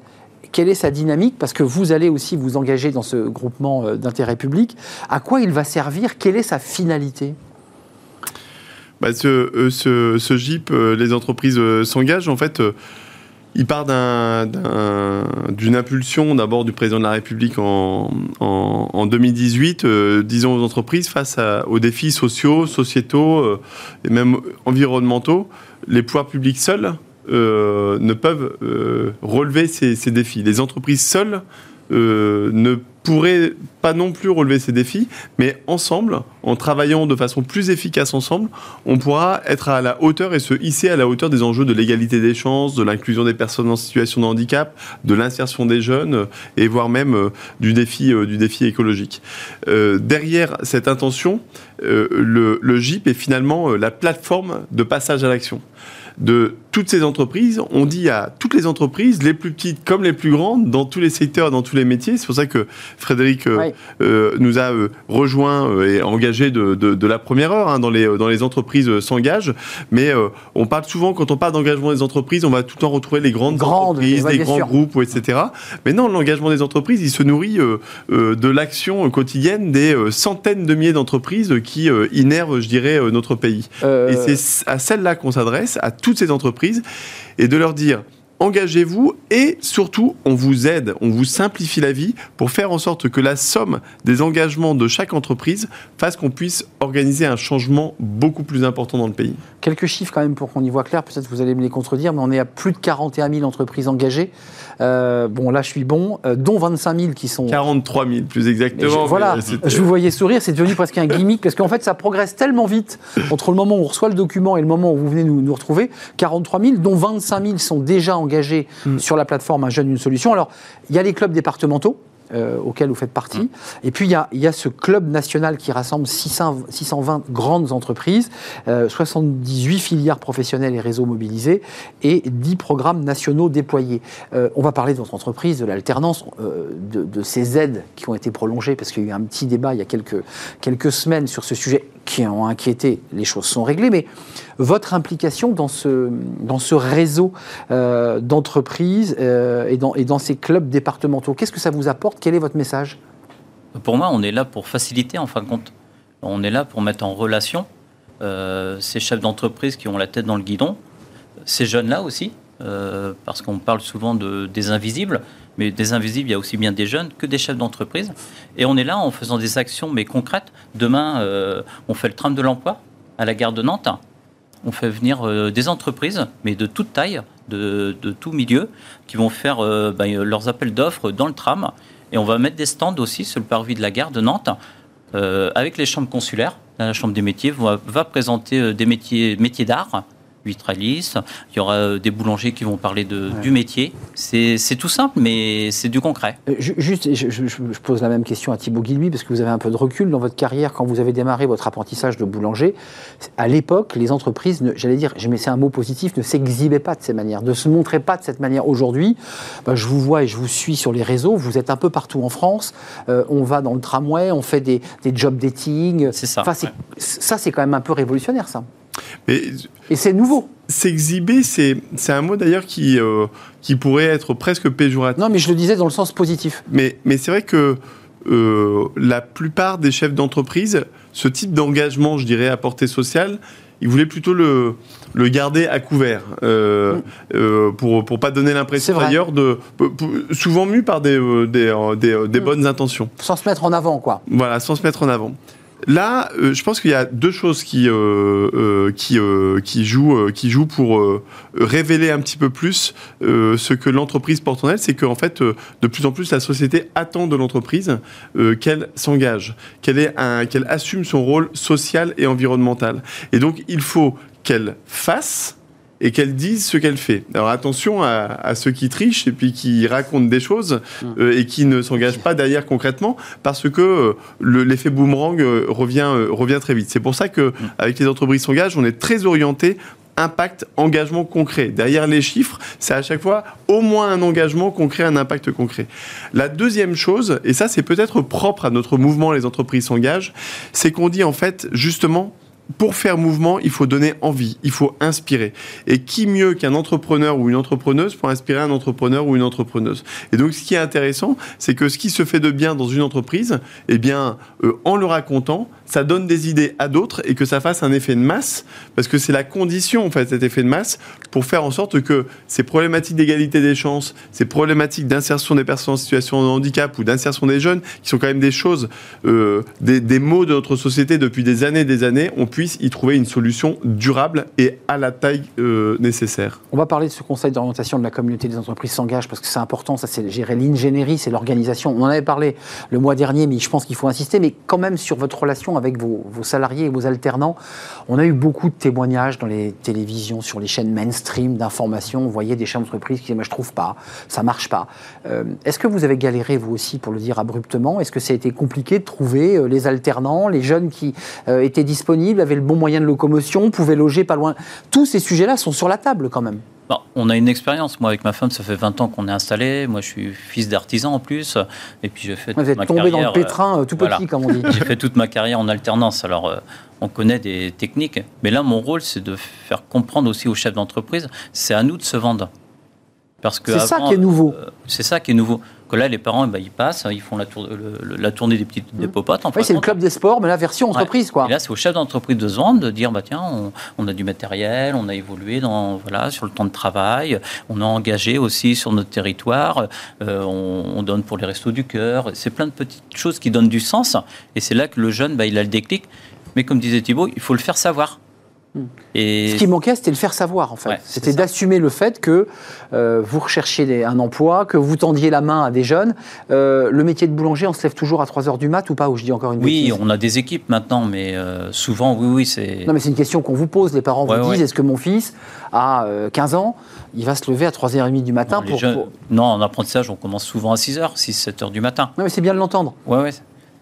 A: Quelle est sa dynamique? Parce que vous allez aussi vous engager dans ce groupement d'intérêt public. À quoi il va servir? Quelle est sa finalité?
D: Bah, ce, euh, ce, ce GIP, euh, les entreprises euh, s'engagent. En fait, il part d'un- d'un- d'une impulsion d'abord du président de la République en, en, en 2018, euh, disons aux entreprises face aux défis sociaux, sociétaux et même environnementaux. Les pouvoirs publics seuls ne peuvent relever ces, ces défis. Les entreprises seules ne pourraient pas non plus relever ces défis, mais ensemble, en travaillant de façon plus efficace ensemble, on pourra être à la hauteur et se hisser à la hauteur des enjeux de l'égalité des chances, de l'inclusion des personnes en situation de handicap, de l'insertion des jeunes euh, et voire même euh, du défi, euh, du défi écologique. Derrière cette intention, le, le est finalement la plateforme de passage à l'action de toutes ces entreprises. On dit à toutes les entreprises, les plus petites comme les plus grandes, dans tous les secteurs, dans tous les métiers. C'est pour ça que Frédéric euh, euh, nous a euh, rejoint euh, et engagé de, de- de la première heure hein, dans, les, dans les entreprises s'engagent. Mais euh, on parle souvent, quand on parle d'engagement des entreprises, on va tout le temps retrouver les grandes,
A: Grandes,
D: entreprises, les grands
A: sûr.
D: groupes, ou etc. Mais non, l'engagement des entreprises, il se nourrit de l'action quotidienne des centaines de milliers d'entreprises qui innervent, je dirais, notre pays. Et c'est à celles-là qu'on s'adresse, à toutes ces entreprises, et de leur dire engagez-vous et surtout on vous aide, on vous simplifie la vie pour faire en sorte que la somme des engagements de chaque entreprise fasse qu'on puisse organiser un changement beaucoup plus important dans le pays.
A: Quelques chiffres quand même pour qu'on y voit clair, peut-être vous allez me les contredire, mais on est à plus de 41 000 entreprises engagées. Euh, bon, là je suis bon, euh, dont 25 000 qui sont...
D: 43 000 plus exactement.
A: je- voilà, je vous voyais sourire, c'est devenu presque un gimmick, parce qu'en fait ça progresse tellement vite entre le moment où on reçoit le document et le moment où vous venez nous, nous retrouver. 43 000, dont 25 000 sont déjà engagés sur la plateforme Un jeune, une solution. Alors, il y a les clubs départementaux. Euh, auxquels vous faites partie. Et puis, il y, a, il y a ce club national qui rassemble 600 620 grandes entreprises, euh, 78 filières professionnelles et réseaux mobilisés, et 10 programmes nationaux déployés. Euh, on va parler de votre entreprise, de l'alternance, euh, de, de ces aides qui ont été prolongées, parce qu'il y a eu un petit débat il y a quelques, quelques semaines sur ce sujet qui ont inquiété. Les choses sont réglées, mais votre implication dans ce, réseau euh, d'entreprises euh, et, dans, ces clubs départementaux, qu'est-ce que ça vous apporte? Quel est votre message?
E: Pour moi, on est là pour faciliter, en fin de compte. On est là pour mettre en relation euh, ces chefs d'entreprise qui ont la tête dans le guidon, ces jeunes-là aussi, parce qu'on parle souvent de, des invisibles, mais des invisibles, il y a aussi bien des jeunes que des chefs d'entreprise. Et on est là en faisant des actions, mais concrètes. Demain, on fait le tram de l'emploi à la gare de Nantes. On fait venir euh, des entreprises, mais de toute taille, de, tout milieu, qui vont faire euh, ben, leurs appels d'offres dans le tram. Et on va mettre des stands aussi sur le parvis de la gare de Nantes, euh, avec les chambres consulaires. La chambre des métiers va, présenter des métiers d'art, Il y aura euh, des boulangers qui vont parler de,
A: Ouais.
E: du métier. C'est tout simple, mais c'est du concret.
A: Euh, ju- Juste, je, je- je pose la même question à Thibaut Guilluy, parce que vous avez un peu de recul dans votre carrière quand vous avez démarré votre apprentissage de boulanger. À l'époque, les entreprises, j'allais dire, mais c'est un mot positif, ne s'exhibaient pas de cette manière, ne se montraient pas de cette manière. Aujourd'hui, bah, je vous vois et je vous suis sur les réseaux, vous êtes un peu partout en France, euh, on va dans le tramway, on fait des, des job dating.
E: C'est ça,
A: Enfin, ça, c'est quand même un peu révolutionnaire, ça. Mais, Et c'est nouveau
D: S'exhiber, c'est un mot d'ailleurs qui, euh, qui pourrait être presque péjoratif.
A: Non, mais je le disais dans le sens positif.
D: Mais, mais c'est vrai que euh, la plupart des chefs d'entreprise, ce type d'engagement, je dirais, à portée sociale, ils voulaient plutôt le, le garder à couvert euh, mm. euh, pour pour pas donner l'impression d'ailleurs de souvent mu par des des, des, des mm. bonnes intentions
A: sans se mettre en avant quoi
D: voilà sans se mettre en avant Là, euh, je pense qu'il y a deux choses qui, euh, euh, qui, qui, jouent, qui jouent pour révéler un petit peu plus ce que l'entreprise porte en elle. C'est qu'en fait, de plus en plus, la société attend de l'entreprise qu'elle s'engage, qu'elle qu'elle assume son rôle social et environnemental. Et donc, il faut qu'elle fasse et qu'elle dise ce qu'elle fait. Alors attention à, ceux qui trichent et puis qui racontent des choses mmh. euh, et qui ne s'engagent pas derrière concrètement parce que euh, l'effet boomerang euh, revient, revient très vite. C'est pour ça que mmh. avec les entreprises s'engagent, on est très orienté impact, engagement concret. Derrière les chiffres, c'est à chaque fois au moins un engagement concret, un impact concret. La deuxième chose, et ça c'est peut-être propre à notre mouvement Les entreprises s'engagent, c'est qu'on dit en fait justement pour faire mouvement, il faut donner envie, il faut inspirer. Et qui mieux qu'un entrepreneur ou une entrepreneuse pour inspirer un entrepreneur ou une entrepreneuse? Et donc, ce qui est intéressant, c'est que ce qui se fait de bien dans une entreprise, eh bien, euh, en le racontant, ça donne des idées à d'autres et que ça fasse un effet de masse, parce que c'est la condition, en fait, cet effet de masse, pour faire en sorte que ces problématiques d'égalité des chances, ces problématiques d'insertion des personnes en situation de handicap ou d'insertion des jeunes, qui sont quand même des choses, euh, des, des mots de notre société depuis des années et des années, on puisse y trouver une solution durable et à la taille euh, nécessaire.
A: On va parler de ce conseil d'orientation de la communauté des entreprises s'engage, parce que c'est important, ça c'est gérer l'ingénierie, c'est l'organisation. On en avait parlé le mois dernier, mais je pense qu'il faut insister, mais quand même sur votre relation avec vos, salariés et vos alternants. On a eu beaucoup de témoignages dans les télévisions, sur les chaînes mainstream d'information. On voyait des chefs d'entreprise qui disaient, moi je trouve pas, ça marche pas. Euh, est-ce que vous avez galéré vous aussi, pour le dire abruptement? Est-ce que ça a été compliqué de trouver euh, les alternants, les jeunes qui étaient disponibles, avaient le bon moyen de locomotion, pouvaient loger pas loin Tous ces sujets-là sont sur la table quand même.
E: Bon, on a une expérience. Moi, avec ma femme, ça fait 20 ans qu'on est installé. Moi, je suis fils d'artisan en plus. Et puis, j'ai fait.
A: Vous êtes tombé dans le pétrin euh, tout petit, comme on dit.
E: j'ai fait toute ma carrière en alternance. Alors, euh, on connaît des techniques. Mais là, mon rôle, c'est de faire comprendre aussi aux chefs d'entreprise c'est à nous de se vendre.
A: Parce que c'est ça qui est nouveau.
E: Euh, c'est ça qui est nouveau que là, les parents, eh ben, ils passent, ils font la, tour, la tournée des petites des mmh. popotes.
A: En oui, c'est le club des sports, mais la version entreprise. Quoi.
E: Et là, c'est au chef d'entreprise de se vendre de dire bah, tiens, on, a du matériel, on a évolué dans, voilà, sur le temps de travail, on a engagé aussi sur notre territoire, euh, on, donne pour les restos du cœur. C'est plein de petites choses qui donnent du sens. Et c'est là que le jeune, bah, il a le déclic. Mais comme disait Thibault, il faut le faire savoir.
A: Et... Ce qui manquait, c'était le faire savoir, en fait. c'était d'assumer le fait que euh, vous recherchiez un emploi, que vous tendiez la main à des jeunes. Euh, le métier de boulanger, on se lève toujours à 3 heures du mat ou pas Ou je dis encore une
E: Oui, on a des équipes maintenant, mais euh, souvent, oui, oui, c'est...
A: Non, mais c'est une question qu'on vous pose. Les parents vous disent, est-ce que mon fils, à 15 ans, il va se lever à 3h30 du matin
E: non, pour, Non, en apprentissage, on commence souvent à 6h, 6-7h du matin.
A: Non, mais c'est bien de l'entendre.
E: Oui, oui.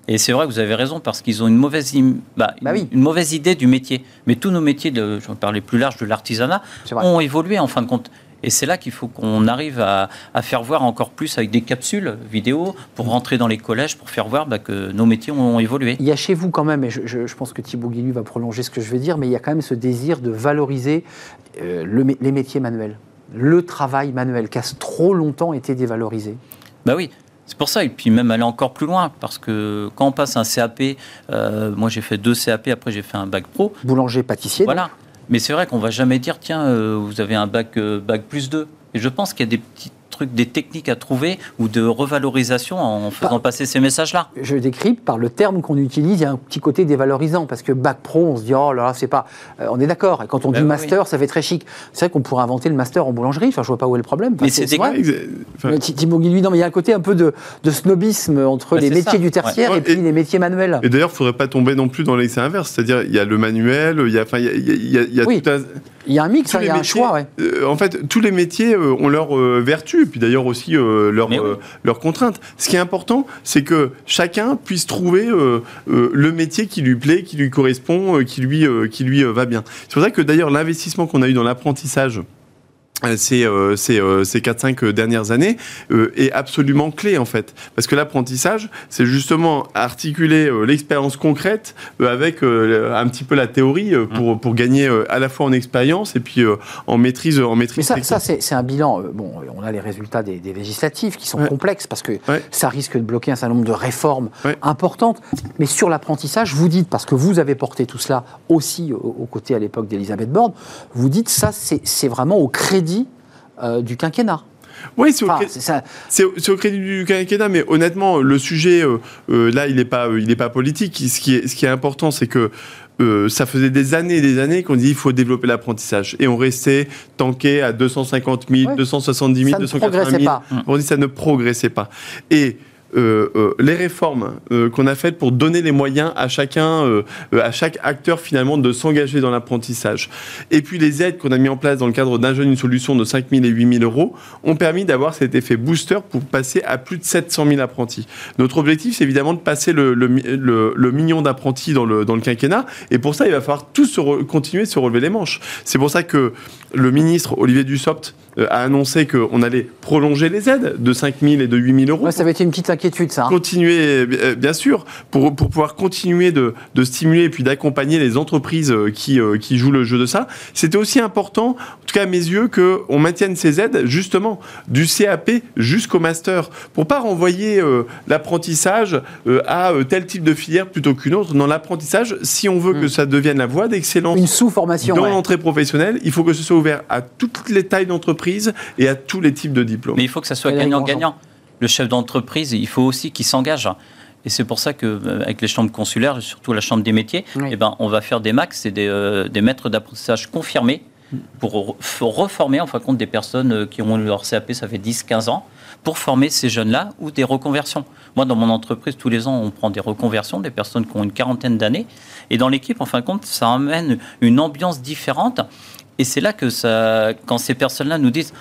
E: Et c'est vrai que vous avez raison parce qu'ils ont une mauvaise, bah, bah une, mauvaise idée du métier. Mais tous nos métiers, de, je vais parler plus large de l'artisanat, ont évolué en fin de compte. Et c'est là qu'il faut qu'on arrive à, faire voir encore plus avec des capsules vidéo pour rentrer dans les collèges, pour faire voir bah, que nos métiers ont évolué.
A: Il y a chez vous quand même, et je, pense que Thibaut Guillu va prolonger ce que je vais dire, mais il y a quand même ce désir de valoriser euh, les métiers manuels, le travail manuel qui a trop longtemps été dévalorisé.
E: Bah oui, c'est pour ça, et puis même aller encore plus loin, parce que quand on passe un CAP, euh, moi j'ai fait deux CAP, après j'ai fait un bac pro.
A: Boulanger, pâtissier.
E: Voilà. Mais c'est vrai qu'on va jamais dire, tiens, euh, vous avez un bac, euh, bac plus 2. Et je pense qu'il y a des petits trucs, des techniques à trouver ou de revalorisation en faisant passer ces messages-là
A: Je décris par le terme qu'on utilise, il y a un petit côté dévalorisant parce que bac pro, on se dit oh là là, c'est pas. on est d'accord. Et quand on ben dit master, ça fait très chic. C'est vrai qu'on pourrait inventer le master en boulangerie. Enfin, je vois pas où est le problème.
E: mais c'est vrai.
A: Enfin... Thibaut Guilluy, non, mais il y a un côté un peu de, de snobisme entre ben, les métiers du tertiaire et puis les métiers manuels.
D: Et d'ailleurs, il faudrait pas tomber non plus dans l'excès inverse. C'est-à-dire, il y a le manuel, il y a, enfin, il y a, il y a, tout un
A: il y a un mix, hein, il y a un choix.
D: Euh, en fait, tous les métiers euh, ont leurs euh, vertus, et puis d'ailleurs aussi leurs contraintes. Ce qui est important, c'est que chacun puisse trouver le métier qui lui plaît, qui lui correspond, qui lui, qui lui va bien. C'est pour ça que d'ailleurs l'investissement qu'on a eu dans l'apprentissage ces, ces, ces 4-5 dernières années est absolument clé en fait. Parce que l'apprentissage, c'est justement articuler l'expérience concrète avec un petit peu la théorie pour, pour gagner à la fois en expérience et puis en maîtrise. En maîtrise
A: Mais ça, ça c'est un bilan. bon, on a les résultats des, législatives qui sont complexes parce que ça risque de bloquer un certain nombre de réformes importantes. Mais sur l'apprentissage, vous dites, parce que vous avez porté tout cela aussi aux côtés à l'époque d'Elisabeth Borne, vous dites ça, c'est vraiment au crédit euh, du quinquennat.
D: Oui, c'est au, crédit du quinquennat, mais honnêtement, le sujet, euh, euh, là, il n'est pas, il pas politique. Ce qui est, ce qui est important, c'est que ça faisait des années et des années qu'on dit il faut développer l'apprentissage. Et on restait tanké à 250 000, 270 000, 280 000. On dit ça ne progressait pas. Et euh, euh, les réformes euh, qu'on a faites pour donner les moyens à chacun, à chaque acteur finalement de s'engager dans l'apprentissage. Et puis les aides qu'on a mis en place dans le cadre d'un jeune une solution de 5 000 et 8 000 euros ont permis d'avoir cet effet booster pour passer à plus de 700 000 apprentis. Notre objectif, c'est évidemment de passer le, million d'apprentis dans le, quinquennat. Et pour ça, il va falloir tous continuer de se relever les manches. C'est pour ça que le ministre Olivier Dussopt euh, a annoncé qu'on allait prolonger les aides de 5 000 et de 8 000 euros.
A: ça avait été une petite inquiétude, ça.
D: Hein. Continuer, euh, bien sûr, pour, pour pouvoir continuer de, de stimuler et puis d'accompagner les entreprises euh, qui, qui jouent le jeu de ça. C'était aussi important, en tout cas à mes yeux, qu'on maintienne ces aides, justement, du CAP jusqu'au master, pour pas renvoyer l'apprentissage à tel type de filière plutôt qu'une autre. Dans l'apprentissage, si on veut que mm. ça devienne la voie d'excellence
A: une sous-formation
D: dans l'entrée professionnelle, il faut que ce soit ouvert à toutes les tailles d'entreprise et à tous les types de diplômes.
E: Mais il faut que ça soit gagnant-gagnant. Le chef d'entreprise, il faut aussi qu'il s'engage. Et c'est pour ça qu'avec euh, les chambres consulaires, surtout la chambre des métiers, eh ben, on va faire des max et des, euh, des maîtres d'apprentissage confirmés pour reformer en fin de compte des personnes euh, qui ont leur CAP, ça fait 10-15 ans, pour former ces jeunes-là ou des reconversions. Moi, dans mon entreprise, tous les ans, on prend des reconversions, des personnes qui ont une quarantaine d'années. Et dans l'équipe, en fin de compte, ça amène une ambiance différente. Et c'est là que ça, quand ces personnes-là nous disent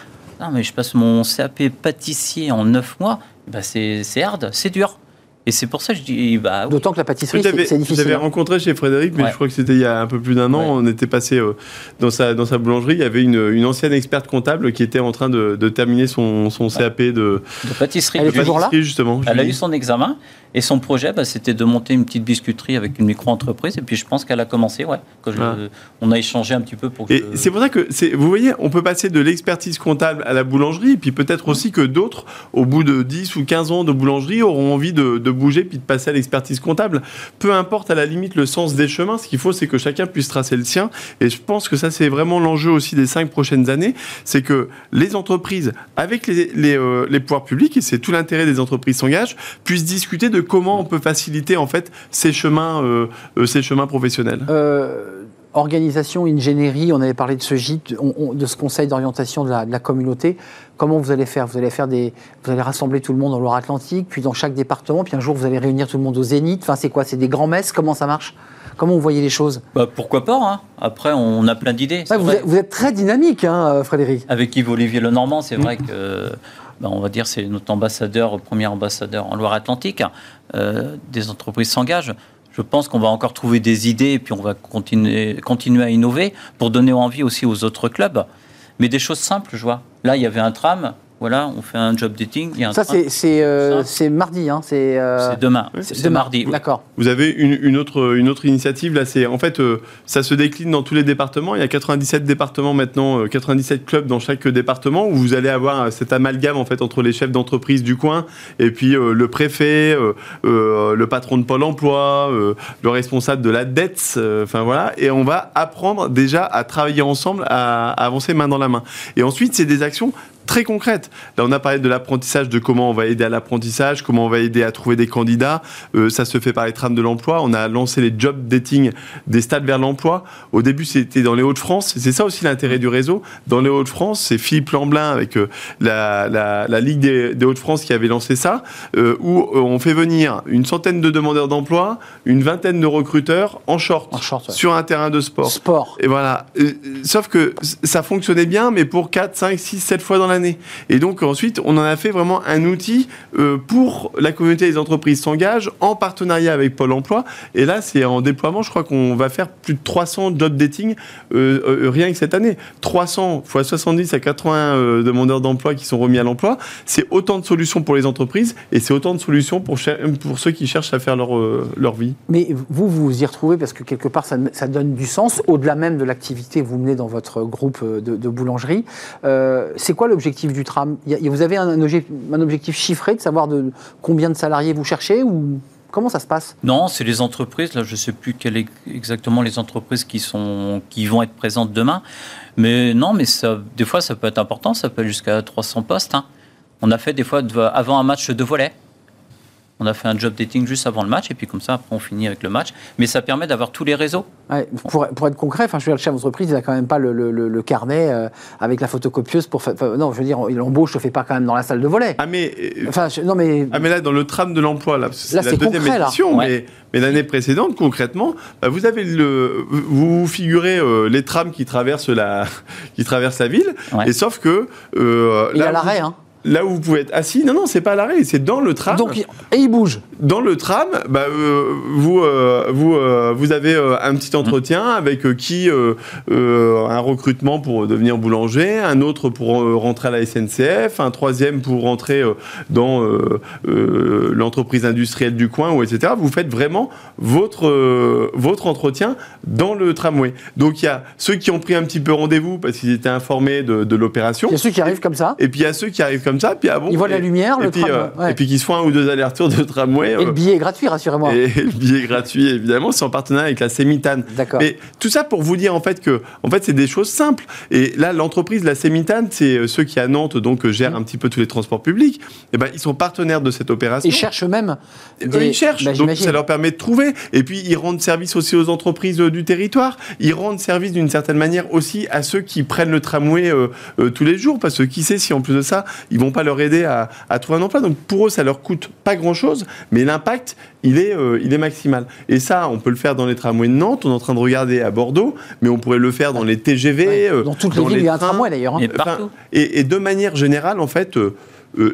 E: Non, mais je passe mon CAP pâtissier en 9 mois, bah c'est hard, c'est dur. Et c'est pour ça que je dis. Bah,
A: D'autant que la pâtisserie, c'est difficile.
D: J'avais hein. rencontré chez Frédéric, mais je crois que c'était il y a un peu plus d'un an. On était passé euh, dans, sa, dans sa boulangerie. Il y avait une, une, ancienne experte comptable qui était en train de, de terminer son, son CAP de, de
E: pâtisserie.
A: Elle est toujours là
D: justement.
E: Elle a eu son examen. Et son projet, bah, c'était de monter une petite biscuiterie avec une micro-entreprise. Et puis je pense qu'elle a commencé, ouais. Ah. on a échangé un petit peu pour.
D: Et c'est pour ça que, vous voyez, on peut passer de l'expertise comptable à la boulangerie. Et puis peut-être aussi que d'autres, au bout de 10 ou 15 ans de boulangerie, auront envie de, de bouger puis de passer à l'expertise comptable. Peu importe à la limite le sens des chemins. Ce qu'il faut, c'est que chacun puisse tracer le sien. Et je pense que ça, c'est vraiment l'enjeu aussi des cinq prochaines années. C'est que les entreprises, avec les, les, euh, les pouvoirs publics, et c'est tout l'intérêt des entreprises s'engagent, puissent discuter de comment on peut faciliter en fait ces chemins, euh, euh, ces chemins professionnels?
A: Euh, Organisation, ingénierie, on avait parlé de ce GIT, de ce conseil d'orientation de la, communauté. Comment vous allez faire? Vous allez faire des, vous allez rassembler tout le monde dans Loire-Atlantique, puis dans chaque département, puis un jour vous allez réunir tout le monde au Zénith. Enfin, c'est quoi? C'est des grands messes? Comment ça marche? Comment vous voyez les choses?
E: Bah, Pourquoi pas hein. Après, on a plein d'idées.
A: vous, êtes, très dynamique, hein, Frédéric.
E: Avec Yves Olivier Lenormand, c'est vrai que ben, on va dire c'est notre ambassadeur, premier ambassadeur en Loire-Atlantique. Euh, des entreprises s'engagent. Je pense qu'on va encore trouver des idées et puis on va continuer, continuer à innover pour donner envie aussi aux autres clubs. Mais des choses simples, je vois. Là, il y avait un tram, voilà, on fait un job dating.
A: ça, euh, c'est mardi. Hein,
E: euh, c'est demain. c'est mardi.
A: D'accord.
D: Vous avez une, autre, une autre initiative. Là, c'est en fait, euh, ça se décline dans tous les départements. Il y a 97 départements maintenant, 97 clubs dans chaque département où vous allez avoir cet amalgame en fait entre les chefs d'entreprise du coin et puis le préfet, le patron de Pôle Emploi, le responsable de la dette. Enfin voilà. Et on va apprendre déjà à travailler ensemble, à avancer main dans la main. Et ensuite, c'est des actions très concrètes. Là, on a parlé de l'apprentissage, de comment on va aider à l'apprentissage, comment on va aider à trouver des candidats. Euh, ça se fait par les trames de l'emploi. On a lancé les job dating des stades vers l'emploi. Au début, c'était dans les Hauts-de-France. C'est ça aussi l'intérêt du réseau. Dans les Hauts-de-France, c'est Philippe Lamblin avec euh, la, la, Ligue des, Hauts-de-France qui avait lancé ça, euh, où on fait venir une centaine de demandeurs d'emploi, une vingtaine de recruteurs en short, sur un terrain de sport.
A: Sport.
D: Et voilà. sauf que ça fonctionnait bien, mais pour 4, 5, 6, 7 fois dans la Et donc ensuite, on en a fait vraiment un outil euh, pour la communauté des entreprises s'engagent en partenariat avec Pôle Emploi. Et là, c'est en déploiement. Je crois qu'on va faire plus de 300 job dating euh, rien que cette année. 300 fois 70 à 80 demandeurs d'emploi qui sont remis à l'emploi. C'est autant de solutions pour les entreprises et c'est autant de solutions pour, ceux qui cherchent à faire leur, leur vie.
A: Mais vous, vous y retrouvez parce que quelque part, ça, donne du sens au-delà même de l'activité que vous menez dans votre groupe de, boulangerie. Euh, c'est quoi l'objectif du tram Vous avez un, objectif chiffré de savoir de combien de salariés vous cherchez ou Comment ça se passe?
E: Non, c'est les entreprises. Là, je ne sais plus quelles exactement les entreprises qui, sont, qui vont être présentes demain. Mais non, mais ça, des fois, ça peut être important. Ça peut être jusqu'à 300 postes. Hein. On a fait des fois, avant un match de volet, on a fait un job dating juste avant le match, et puis comme ça, après, on finit avec le match. Mais ça permet d'avoir tous les réseaux.
A: pour, pour, être concret, enfin, je veux dire, le chef d'entreprise, il n'a quand même pas le, le, carnet euh, avec la photocopieuse pour faire. non, je veux dire, l'embauche ne se fait pas quand même dans la salle de volet.
D: Ah, mais. Euh, enfin, non, mais. Ah, mais là, dans le tram de l'emploi, là, c'est la deuxième concret, édition, mais, mais l'année précédente, concrètement, bah, vous avez le. Vous figurez euh, les trams qui traversent la, qui traversent la ville, et sauf que.
A: il y a l'arrêt, hein
D: là où vous pouvez être assis. Non, non, c'est pas à l'arrêt, c'est dans le tram.
A: Donc, et il bouge.
D: Dans le tram, bah, euh, vous, euh, vous, euh, vous avez un petit entretien avec qui un recrutement pour devenir boulanger, un autre pour rentrer à la SNCF, un troisième pour rentrer dans l'entreprise industrielle du coin, ou etc. Vous faites vraiment votre, votre entretien dans le tramway. Donc il y a ceux qui ont pris un petit peu rendez-vous parce qu'ils étaient informés de, de l'opération. Il
A: y a ceux qui arrivent comme ça.
D: Et puis il y a ceux qui arrivent comme ça, puis ah
A: Ils voient la lumière,
D: le
A: puis,
D: euh, Et puis qu'ils se font un ou deux allers-retours de tramway.
A: Et le euh, billet est gratuit, rassurez-moi.
D: Et le billet est gratuit, évidemment, c'est en partenariat avec la Sémitane.
A: D'accord.
D: Mais tout ça pour vous dire en fait que, en fait, c'est des choses simples. Et là, l'entreprise, la Sémitane, c'est euh, ceux qui à Nantes donc gèrent mmh. un petit peu tous les transports publics. Et eh ben, ils sont partenaires de cette opération.
A: Ils cherchent eux-mêmes.
D: Ils cherchent. Bah, donc ça leur permet de trouver. Et puis ils rendent service aussi aux entreprises du territoire. Ils rendent service d'une certaine manière aussi à ceux qui prennent le tramway tous les jours, parce que qui sait si en plus de ça, ils vont pas leur aider à à, trouver un emploi. Donc pour eux, ça leur coûte pas grand-chose, mais l'impact, il est, euh, il est maximal. Et ça, on peut le faire dans les tramways de Nantes, on est en train de regarder à Bordeaux, mais on pourrait le faire dans les TGV.
A: Euh, dans toutes les villes, il y a un tramway d'ailleurs.
D: Hein. et, de manière générale, en fait, euh,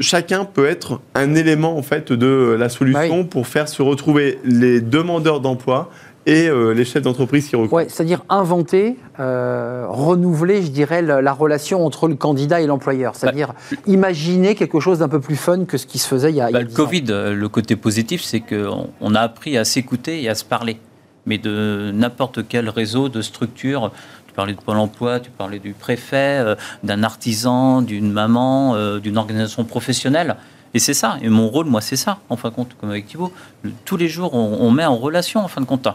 D: chacun peut être un élément en fait de la solution pour faire se retrouver les demandeurs d'emploi et euh, les chefs d'entreprise qui recrutent.
A: Ouais, c'est-à-dire inventer, euh, renouveler, je dirais, la, relation entre le candidat et l'employeur. C'est-à-dire bah, imaginer quelque chose d'un peu plus fun que ce qui se faisait il y a,
E: bah, Le Covid, euh, le côté positif, c'est qu'on on a appris à s'écouter et à se parler. Mais de n'importe quel réseau, de structure, tu parlais de Pôle emploi, tu parlais du préfet, d'un artisan, d'une maman, d'une organisation professionnelle. Et c'est ça. Et mon rôle, moi, c'est ça, en fin de compte, comme avec Thibault. Tous les jours, on, on met en relation, en fin de compte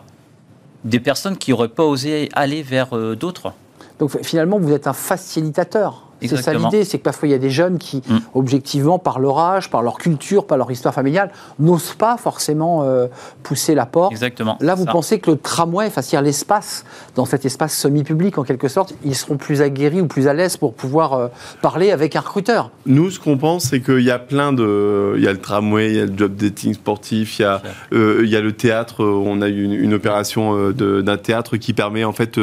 E: des personnes qui n'auraient pas osé aller vers euh, d'autres.
A: Donc finalement, vous êtes un facilitateur. C'est ça l'idée, c'est que parfois il y a des jeunes qui, mm. objectivement, par leur âge, par leur culture, par leur histoire familiale, n'osent pas forcément euh, pousser la porte.
E: Exactement.
A: Là, vous pensez que le tramway, enfin, c'est-à-dire l'espace, dans cet espace semi-public en quelque sorte, ils seront plus aguerris ou plus à l'aise pour pouvoir euh, parler avec un recruteur?
D: Nous, ce qu'on pense, c'est qu'il y a plein de. Il y a le tramway, il y a le job dating sportif, il y a, euh, il y a le théâtre. On a eu une, une opération d'un théâtre qui permet, en fait,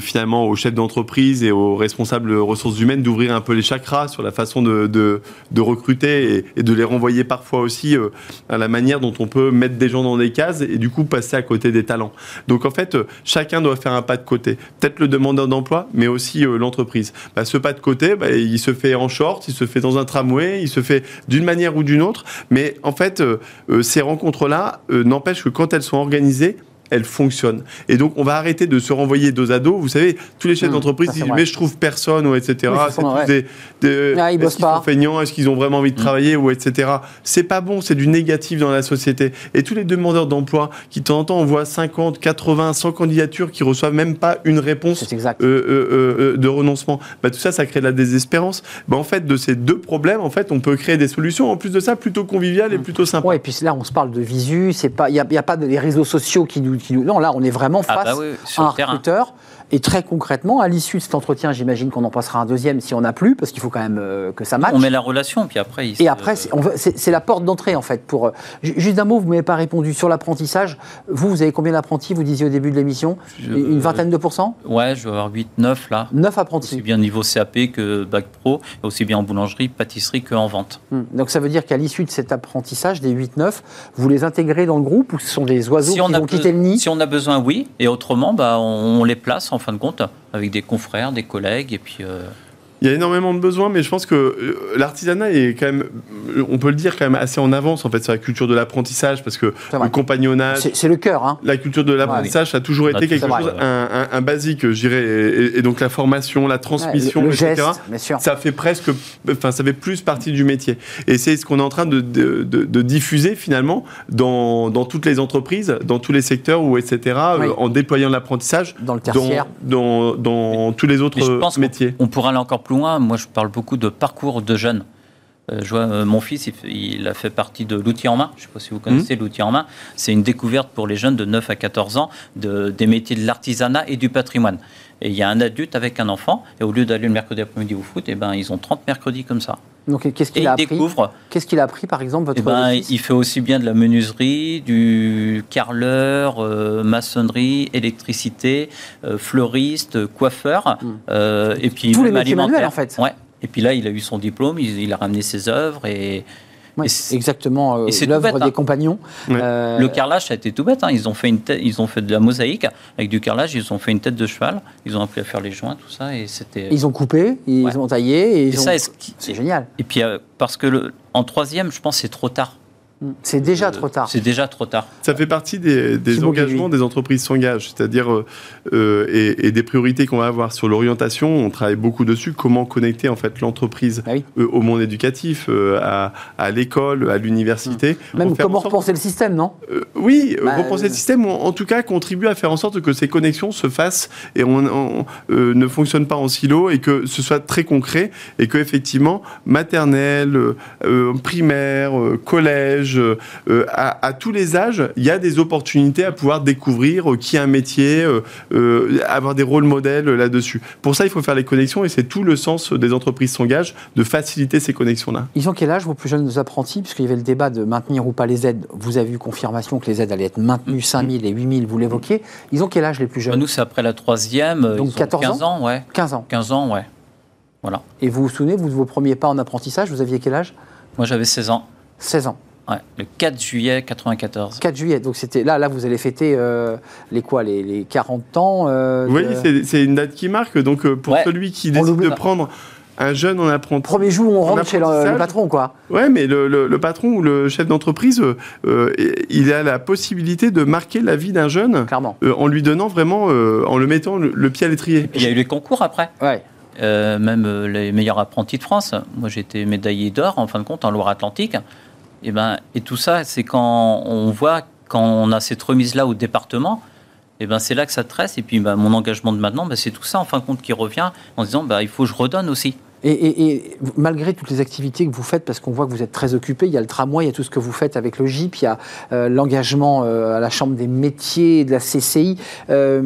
D: finalement, aux chefs d'entreprise et aux responsables ressources humaines d'ouvrir un peu les chakras sur la façon de, recruter et, de les renvoyer parfois aussi euh, à la manière dont on peut mettre des gens dans des cases et du coup passer à côté des talents. Donc en fait, euh, chacun doit faire un pas de côté. Peut-être le demandeur d'emploi, mais aussi euh, l'entreprise. Bah, ce pas de côté, bah, il se fait en short, il se fait dans un tramway, il se fait d'une manière ou d'une autre. Mais en fait, ces rencontres-là n'empêchent que quand elles sont organisées, elle fonctionne. Et donc, on va arrêter de se renvoyer dos à dos. Vous savez, tous les chefs mmh, d'entreprise disent Mais je trouve personne, ou etc.
A: c'est des, des,
D: ah, est-ce qu'ils sont feignants Est-ce qu'ils ont vraiment envie de mmh. travailler, ou etc. C'est pas bon, c'est du négatif dans la société. Et tous les demandeurs d'emploi qui, de temps en temps, envoient 50, 80, 100 candidatures qui reçoivent même pas une réponse euh, euh, euh, de renoncement, bah, tout ça, ça crée de la désespérance. Bah, en fait, de ces deux problèmes, en fait, on peut créer des solutions, en plus de ça, plutôt conviviales et mmh. plutôt sympas.
A: Ouais, et puis là, on se parle de visu, il n'y a, a, pas des réseaux sociaux qui nous non, là, on est vraiment ah, face bah à un recruteur Et très concrètement, à l'issue de cet entretien, j'imagine qu'on en passera un deuxième si on n'a plus, parce qu'il faut quand même euh, que ça matche.
E: On met la relation, puis après.
A: et après, c'est la porte d'entrée en fait. Pour juste un mot, vous m'avez pas répondu sur l'apprentissage. Vous, vous avez combien d'apprentis Vous disiez au début de l'émission? Une vingtaine de pourcents?
E: Ouais, je vais avoir 8, 9 là.
A: 9 apprentis.
E: Aussi bien niveau CAP que bac pro, aussi bien en boulangerie, pâtisserie qu'en vente.
A: Hmm. Donc ça veut dire qu'à l'issue de cet apprentissage des 8-9, vous les intégrez dans le groupe ou ce sont des oiseaux qui vont quitter le nid?
E: Si on a besoin, oui. Et autrement, bah, on, les place en fin de compte avec des confrères, des collègues et puis. Euh,
D: il y a énormément de besoins, mais je pense que euh, l'artisanat est quand même, on peut le dire, quand même assez en avance en fait sur la culture de l'apprentissage, parce que le compagnonnage.
A: C'est le cœur. Hein.
D: La culture de l'apprentissage, ça a toujours été quelque chose, un, un, basique, je dirais. Et, donc la formation, la transmission, etc. ça fait presque, enfin, ça fait plus partie du métier. Et c'est ce qu'on est en train de, de, de, diffuser finalement dans, dans, toutes les entreprises, dans tous les secteurs, ou etc. Euh, en déployant l'apprentissage
A: dans le tertiaire,
D: dans, dans, tous les autres métiers.
E: On, on pourra aller encore plus moi, je parle beaucoup de parcours de jeunes. Euh, je vois, euh, mon fils, il, a fait partie de l'outil en main. Je ne sais pas si vous connaissez mmh. l'outil en main. C'est une découverte pour les jeunes de 9 à 14 ans de, des métiers de l'artisanat et du patrimoine. Et il y a un adulte avec un enfant, et au lieu d'aller le mercredi après-midi au foot, et eh ben, ils ont 30 mercredis comme ça.
A: Donc qu'est-ce qu'il a appris Qu'est-ce qu'il a appris, par exemple, votre
E: eh ben, Il fait aussi bien de la menuiserie, du carreleur, euh, maçonnerie, électricité, fleuriste, coiffeur, mmh. et puis
A: tous les métiers manuels, en fait.
E: Ouais. Et puis là, il a eu son diplôme, il, a ramené ses œuvres et.
A: Exactement, euh, l'œuvre des hein. compagnons.
E: Euh, le carrelage, ça a été tout bête. Hein. Ils, ont fait une ils ont fait de la mosaïque avec du carrelage, ils ont fait une tête de cheval, ils ont appris à faire les joints, tout ça. et c'était.
A: Ils ont coupé, ils ont taillé. Et, c'est génial.
E: Et puis, euh, parce que le, en troisième, je pense c'est trop tard.
A: C'est déjà trop tard.
E: C'est déjà trop tard.
D: Ça fait partie des, engagements des entreprises s'engagent, c'est-à-dire euh, euh, et, des priorités qu'on va avoir sur l'orientation. On travaille beaucoup dessus. Comment connecter en fait l'entreprise ah euh, au monde éducatif, à, l'école, à l'université.
A: Mmh. Même comment repenser le système, non?
D: Oui, bah, repenser le système, ou en tout cas contribuer à faire en sorte que ces connexions se fassent et on, ne fonctionnent pas en silo et que ce soit très concret et que effectivement maternelle, primaire, collège euh, à, tous les âges, il y a des opportunités à pouvoir découvrir euh, qui a un métier, euh, avoir des rôles modèles là-dessus. Pour ça, il faut faire les connexions et c'est tout le sens des entreprises s'engagent de faciliter ces connexions-là.
A: Ils ont quel âge vos plus jeunes apprentis? Puisqu'il y avait le débat de maintenir ou pas les aides. Vous avez eu confirmation que les aides allaient être maintenues, 5 000 et 8 000, vous l'évoquiez. Ils ont quel âge les plus jeunes?
E: Nous, c'est après la troisième.
A: Donc 14
E: 15 ans, ouais.
A: 15 ans.
E: 15 ans, ouais. Voilà.
A: Et vous vous souvenez, vous, de vos premiers pas en apprentissage, vous aviez quel âge?
E: Moi, j'avais 16 ans.
A: 16 ans
E: le 4 juillet 94.
A: 4 juillet, donc c'était là, là vous allez fêter euh, les quoi, les, 40 ans. Euh,
D: oui, c'est une date qui marque. Donc euh, pour celui qui décide de prendre un jeune en apprentissage.
A: Premier jour où on rentre chez le, patron, quoi.
D: Ouais, mais le, patron ou le chef d'entreprise, il a la possibilité de marquer la vie d'un jeune,
A: Clairement.
D: en lui donnant vraiment, en le mettant le, pied à l'étrier.
E: Il y a eu les concours après.
A: Ouais.
E: même les meilleurs apprentis de France. Moi, j'étais médaillé d'or, en fin de compte, en Loire-Atlantique. Et, ben, et tout ça, c'est quand on voit, quand on a cette remise-là au département, et ben c'est là que ça tresse. Et puis ben, mon engagement de maintenant, ben, c'est tout ça en fin de compte qui revient en disant ben, il faut que je redonne aussi.
A: Et, malgré toutes les activités que vous faites, parce qu'on voit que vous êtes très occupé, il y a le tramway, il y a tout ce que vous faites avec le GIP, il y a euh, l'engagement euh, à la Chambre des métiers de la CCI. Euh,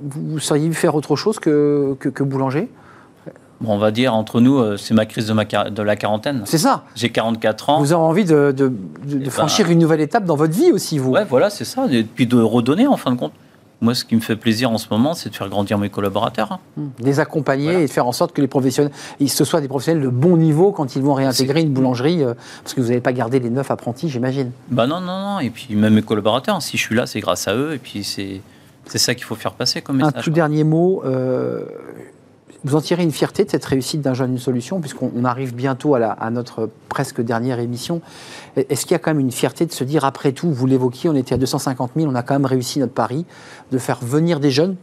A: vous seriez vu faire autre chose que, que boulanger?
E: On va dire, entre nous, euh, c'est ma crise de, ma, de la quarantaine.
A: C'est ça.
E: J'ai 44 ans.
A: Vous avez envie de, eh ben, franchir une nouvelle étape dans votre vie aussi, vous
E: Ouais, voilà, c'est ça. Et puis de redonner, en fin de compte. Moi, ce qui me fait plaisir en ce moment, c'est de faire grandir mes collaborateurs. Hein.
A: Mmh. Les accompagner et de faire en sorte que les professionnels, ce soient des professionnels de bon niveau quand ils vont réintégrer une boulangerie, euh, parce que vous n'avez pas gardé les neuf apprentis, j'imagine.
E: Bah non, non, non. Et puis même mes collaborateurs, si je suis là, c'est grâce à eux. Et puis c'est c'est ça qu'il faut faire passer comme message.
A: Un tout dernier mot. Euh, vous en tirez une fierté de cette réussite d'un jeune une solution, puisqu'on arrive bientôt à, notre presque dernière émission. Est-ce qu'il y a quand même une fierté de se dire, après tout, vous l'évoquiez, on était à 250 000, on a quand même réussi notre pari de faire venir des jeunes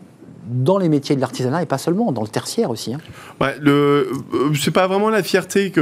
A: dans les métiers de l'artisanat et pas seulement, dans le tertiaire aussi. Hein?
D: Ouais, le, euh, c'est pas vraiment la fierté qui,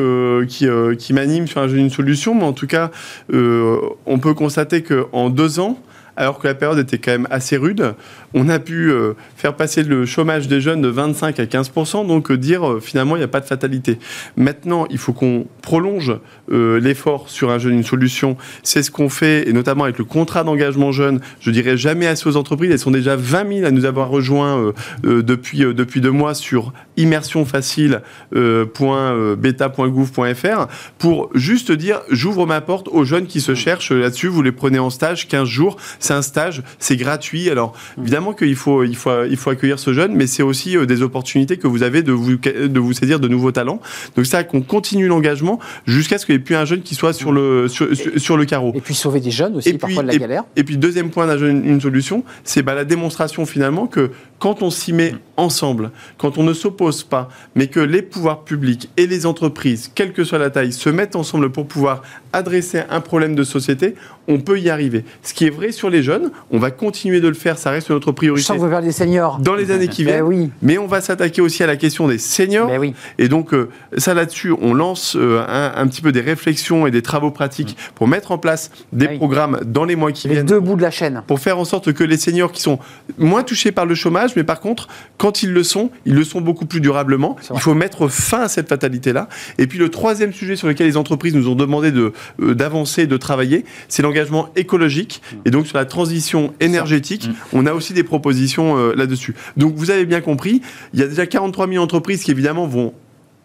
D: euh, qui m'anime sur un jeune une solution, mais en tout cas, euh, on peut constater qu'en deux ans, alors que la période était quand même assez rude, on a pu faire passer le chômage des jeunes de 25 à 15%, donc dire finalement il n'y a pas de fatalité. Maintenant, il faut qu'on prolonge l'effort sur un jeune, une solution. C'est ce qu'on fait, et notamment avec le contrat d'engagement jeune. Je dirais jamais assez aux entreprises, elles sont déjà 20 000 à nous avoir rejoints depuis, depuis deux mois sur immersionfacile.beta.gouv.fr pour juste dire j'ouvre ma porte aux jeunes qui se cherchent là-dessus. Vous les prenez en stage 15 jours, c'est un stage, c'est gratuit. Alors évidemment qu'il faut, il faut, il faut accueillir ce jeune, mais c'est aussi euh, des opportunités que vous avez de vous, de vous saisir de nouveaux talents. Donc ça, qu'on continue l'engagement jusqu'à ce qu'il n'y ait plus un jeune qui soit sur le, sur, le carreau.
A: Et puis sauver des jeunes aussi, parfois de la galère.
D: Et puis deuxième point d'un jeune, une solution, c'est bah, la démonstration finalement que quand on s'y met ensemble, quand on ne s'oppose pas, mais que les pouvoirs publics et les entreprises, quelle que soit la taille, se mettent ensemble pour pouvoir adresser un problème de société, on peut y arriver. Ce qui est vrai sur les jeunes, on va continuer de le faire, ça reste notre priorité. Je
A: sens que vous des seniors.
D: Dans les années qui
A: ben
D: viennent.
A: oui.
D: Mais on va s'attaquer aussi à la question des seniors.
A: Oui.
D: Et donc, euh, ça là-dessus, on lance euh, un, petit peu des réflexions et des travaux pratiques pour mettre en place des programmes dans les mois qui
A: les
D: viennent.
A: deux bouts de la chaîne.
D: Pour faire en sorte que les seniors qui sont moins touchés par le chômage, mais par contre, quand ils le sont, ils le sont beaucoup plus durablement. Il faut mettre fin à cette fatalité-là. Et puis le troisième sujet sur lequel les entreprises nous ont demandé de, euh, d'avancer, de travailler, c'est l'engagement écologique. Mmh. Et donc sur la transition énergétique, mmh. on a aussi des propositions euh, là-dessus. Donc vous avez bien compris, il y a déjà 43 000 entreprises qui évidemment vont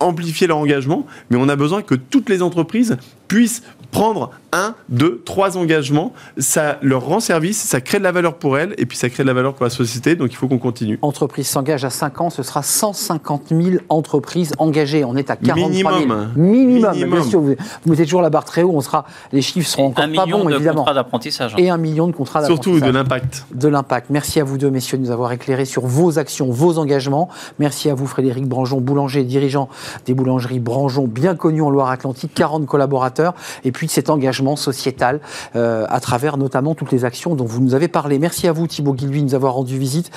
D: amplifier leur engagement, mais on a besoin que toutes les entreprises puissent prendre un, deux, trois engagements. Ça leur rend service, ça crée de la valeur pour elles et puis ça crée de la valeur pour la société. Donc il faut qu'on continue.
A: Entreprise s'engage à 5 ans, ce sera 150 000 entreprises engagées. On est à 43 000.
D: Minimum.
A: Minimum. Bien sûr, vous, mettez toujours la barre très haut. On sera, les chiffres seront encore pas bons, évidemment. Un million de contrats
E: d'apprentissage.
A: Et un million de contrats d'apprentissage.
D: Surtout de l'impact.
A: De l'impact. Merci à vous deux, messieurs, de nous avoir éclairé sur vos actions, vos engagements. Merci à vous, Frédéric Branjon, boulanger, dirigeant des boulangeries Branjon, bien connu en Loire-Atlantique, 40 collaborateurs. Et puis cet engagement sociétal euh, à travers notamment toutes les actions dont vous nous avez parlé. Merci à vous Thibaut Guilhuy de nous avoir rendu visite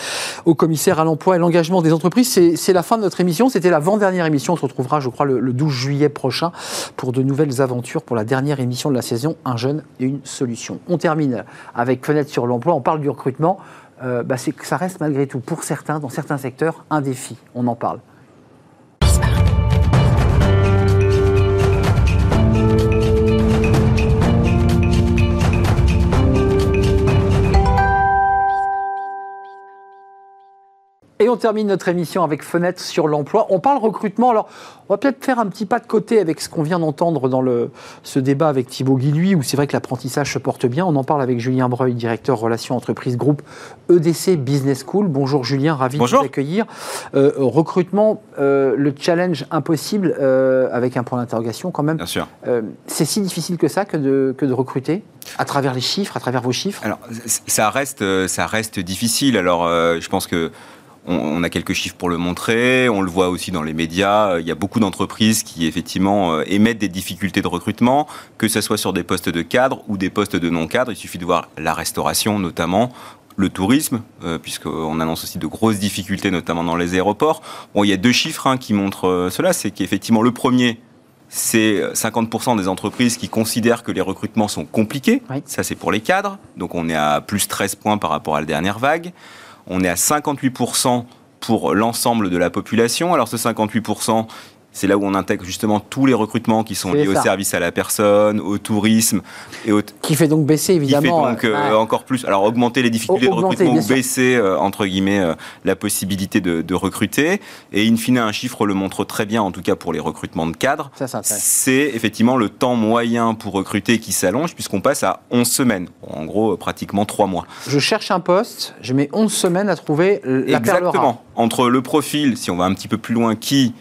A: au commissaire à l'emploi et l'engagement des entreprises. C'est la fin de notre émission. C'était l'avant-dernière émission. On se retrouvera, je crois, le, 12 juillet prochain pour de nouvelles aventures pour la dernière émission de la saison Un jeune et une solution. On termine avec Fenêtre sur l'emploi. On parle du recrutement. Euh, bah, ça reste malgré tout, pour certains, dans certains secteurs, un défi. On en parle. Et on termine notre émission avec Fenêtre sur l'emploi. On parle recrutement. Alors, on va peut-être faire un petit pas de côté avec ce qu'on vient d'entendre dans le, ce débat avec Thibaut Guilhuy, où c'est vrai que l'apprentissage se porte bien. On en parle avec Julien Breuil, directeur relations entreprises groupe EDC Business School. Bonjour Julien, ravi de vous accueillir. Euh, recrutement, euh, le challenge impossible, euh, avec un point d'interrogation quand même.
F: Bien sûr.
A: c'est si difficile que ça que de, que de recruter à travers les chiffres, à travers vos chiffres?
F: Alors, ça reste, ça reste difficile. Alors, je pense que on, a quelques chiffres pour le montrer. On le voit aussi dans les médias. Euh, il y a beaucoup d'entreprises qui effectivement euh, émettent des difficultés de recrutement, que ce soit sur des postes de cadre ou des postes de non-cadre. Il suffit de voir la restauration notamment le tourisme, euh, puisqu'on annonce aussi de grosses difficultés, notamment dans les aéroports. Bon, il y a deux chiffres hein, qui montrent cela. C'est qu'effectivement, le premier, c'est 50% des entreprises qui considèrent que les recrutements sont compliqués. Ça, c'est pour les cadres. Donc, on est à plus 13 points par rapport à la dernière vague. On est à 58% pour l'ensemble de la population. Alors ce 58%, c'est là où on intègre justement tous les recrutements qui sont liés au service à la personne, au tourisme et au
A: qui fait donc baisser évidemment.
F: Qui fait donc euh, encore plus. Alors augmenter les difficultés de recrutement ou baisser euh, entre guillemets euh, la possibilité de, recruter. Et in fine, un chiffre le montre très bien, en tout cas pour les recrutements de cadres. C'est effectivement le temps moyen pour recruter qui s'allonge puisqu'on passe à 11 semaines. En gros, pratiquement 3 mois.
A: Je cherche un poste, je mets 11 semaines à trouver la
F: Exactement. Entre le profil, si on va un petit peu plus loin, qui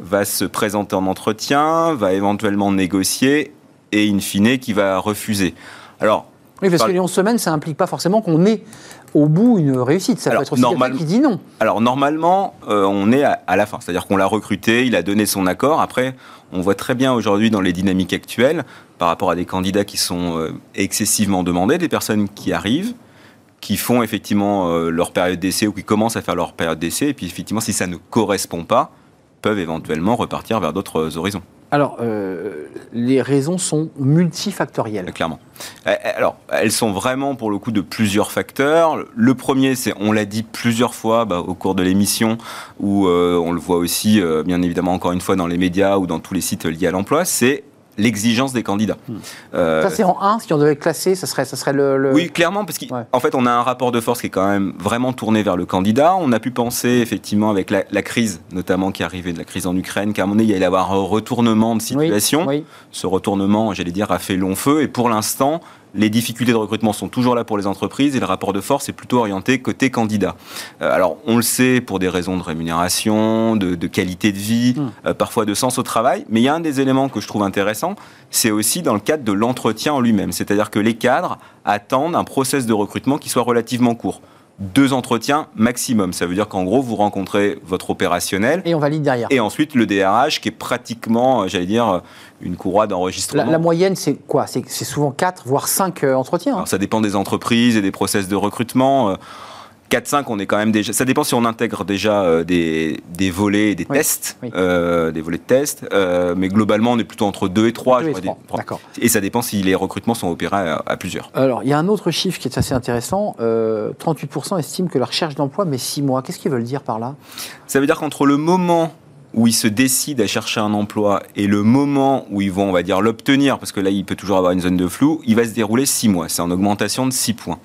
F: va se présenter en entretien, va éventuellement négocier et in fine qui va refuser.
A: Alors, oui, parce que les 11 semaines, ça implique pas forcément qu'on ait au bout une réussite. Ça peut être aussi quelqu'un qui dit non.
F: Alors normalement, euh, on est à, la fin. C'est-à-dire qu'on l'a recruté, il a donné son accord. Après, on voit très bien aujourd'hui dans les dynamiques actuelles, par rapport à des candidats qui sont euh, excessivement demandés, des personnes qui arrivent, qui font effectivement euh, leur période d'essai ou qui commencent à faire leur période d'essai. Et puis effectivement, si ça ne correspond pas, peuvent éventuellement repartir vers d'autres horizons.
A: Alors, euh, les raisons sont multifactorielles.
F: Clairement. Eh, eh, alors, elles sont vraiment pour le coup de plusieurs facteurs. Le premier, c'est, on l'a dit plusieurs fois bah, au cours de l'émission, où on le voit aussi, bien évidemment, encore une fois, dans les médias ou dans tous les sites liés à l'emploi, c'est l'exigence des candidats.
A: Euh, ça, c'est en 1, si on devait classer, ça serait, ça serait le,
F: Oui, clairement, parce qu'en fait, on a un rapport de force qui est quand même vraiment tourné vers le candidat. On a pu penser, effectivement, avec la, crise, notamment qui est arrivée de la crise en Ukraine, qu'à un moment donné, il y allait avoir un retournement de situation. Ce retournement, j'allais dire, a fait long feu. Et pour l'instant, les difficultés de recrutement sont toujours là pour les entreprises et le rapport de force est plutôt orienté côté candidat. Euh, alors, on le sait pour des raisons de rémunération, de, qualité de vie, hmm. euh, parfois de sens au travail, mais il y a un des éléments que je trouve intéressant, c'est aussi dans le cadre de l'entretien en lui-même. C'est-à-dire que les cadres attendent un process de recrutement qui soit relativement court deux entretiens maximum. Ça veut dire qu'en gros, vous rencontrez votre opérationnel.
A: Et on valide derrière.
F: Et ensuite, le DRH, qui est pratiquement, euh, j'allais dire, euh, une courroie d'enregistrement.
A: La, moyenne, c'est quoi? C'est souvent quatre, voire cinq euh, entretiens.
F: Hein? ça dépend des entreprises et des process de recrutement. 4-5, on est quand même déjà. Ça dépend si on intègre déjà euh, des, des, volets, des tests, euh, des volets de tests, euh, mais globalement, on est plutôt entre 2 et 3. et, et ça dépend si les recrutements sont opérés à, plusieurs.
A: Alors, il y a un autre chiffre qui est assez intéressant 38% estiment que la recherche d'emploi met 6 mois. Qu'est-ce qu'ils veulent dire par là?
F: Ça veut dire qu'entre le moment où ils se décident à chercher un emploi et le moment où ils vont, on va dire, l'obtenir, parce que là, il peut toujours avoir une zone de flou, il va se dérouler 6 mois. C'est en augmentation de 6 points.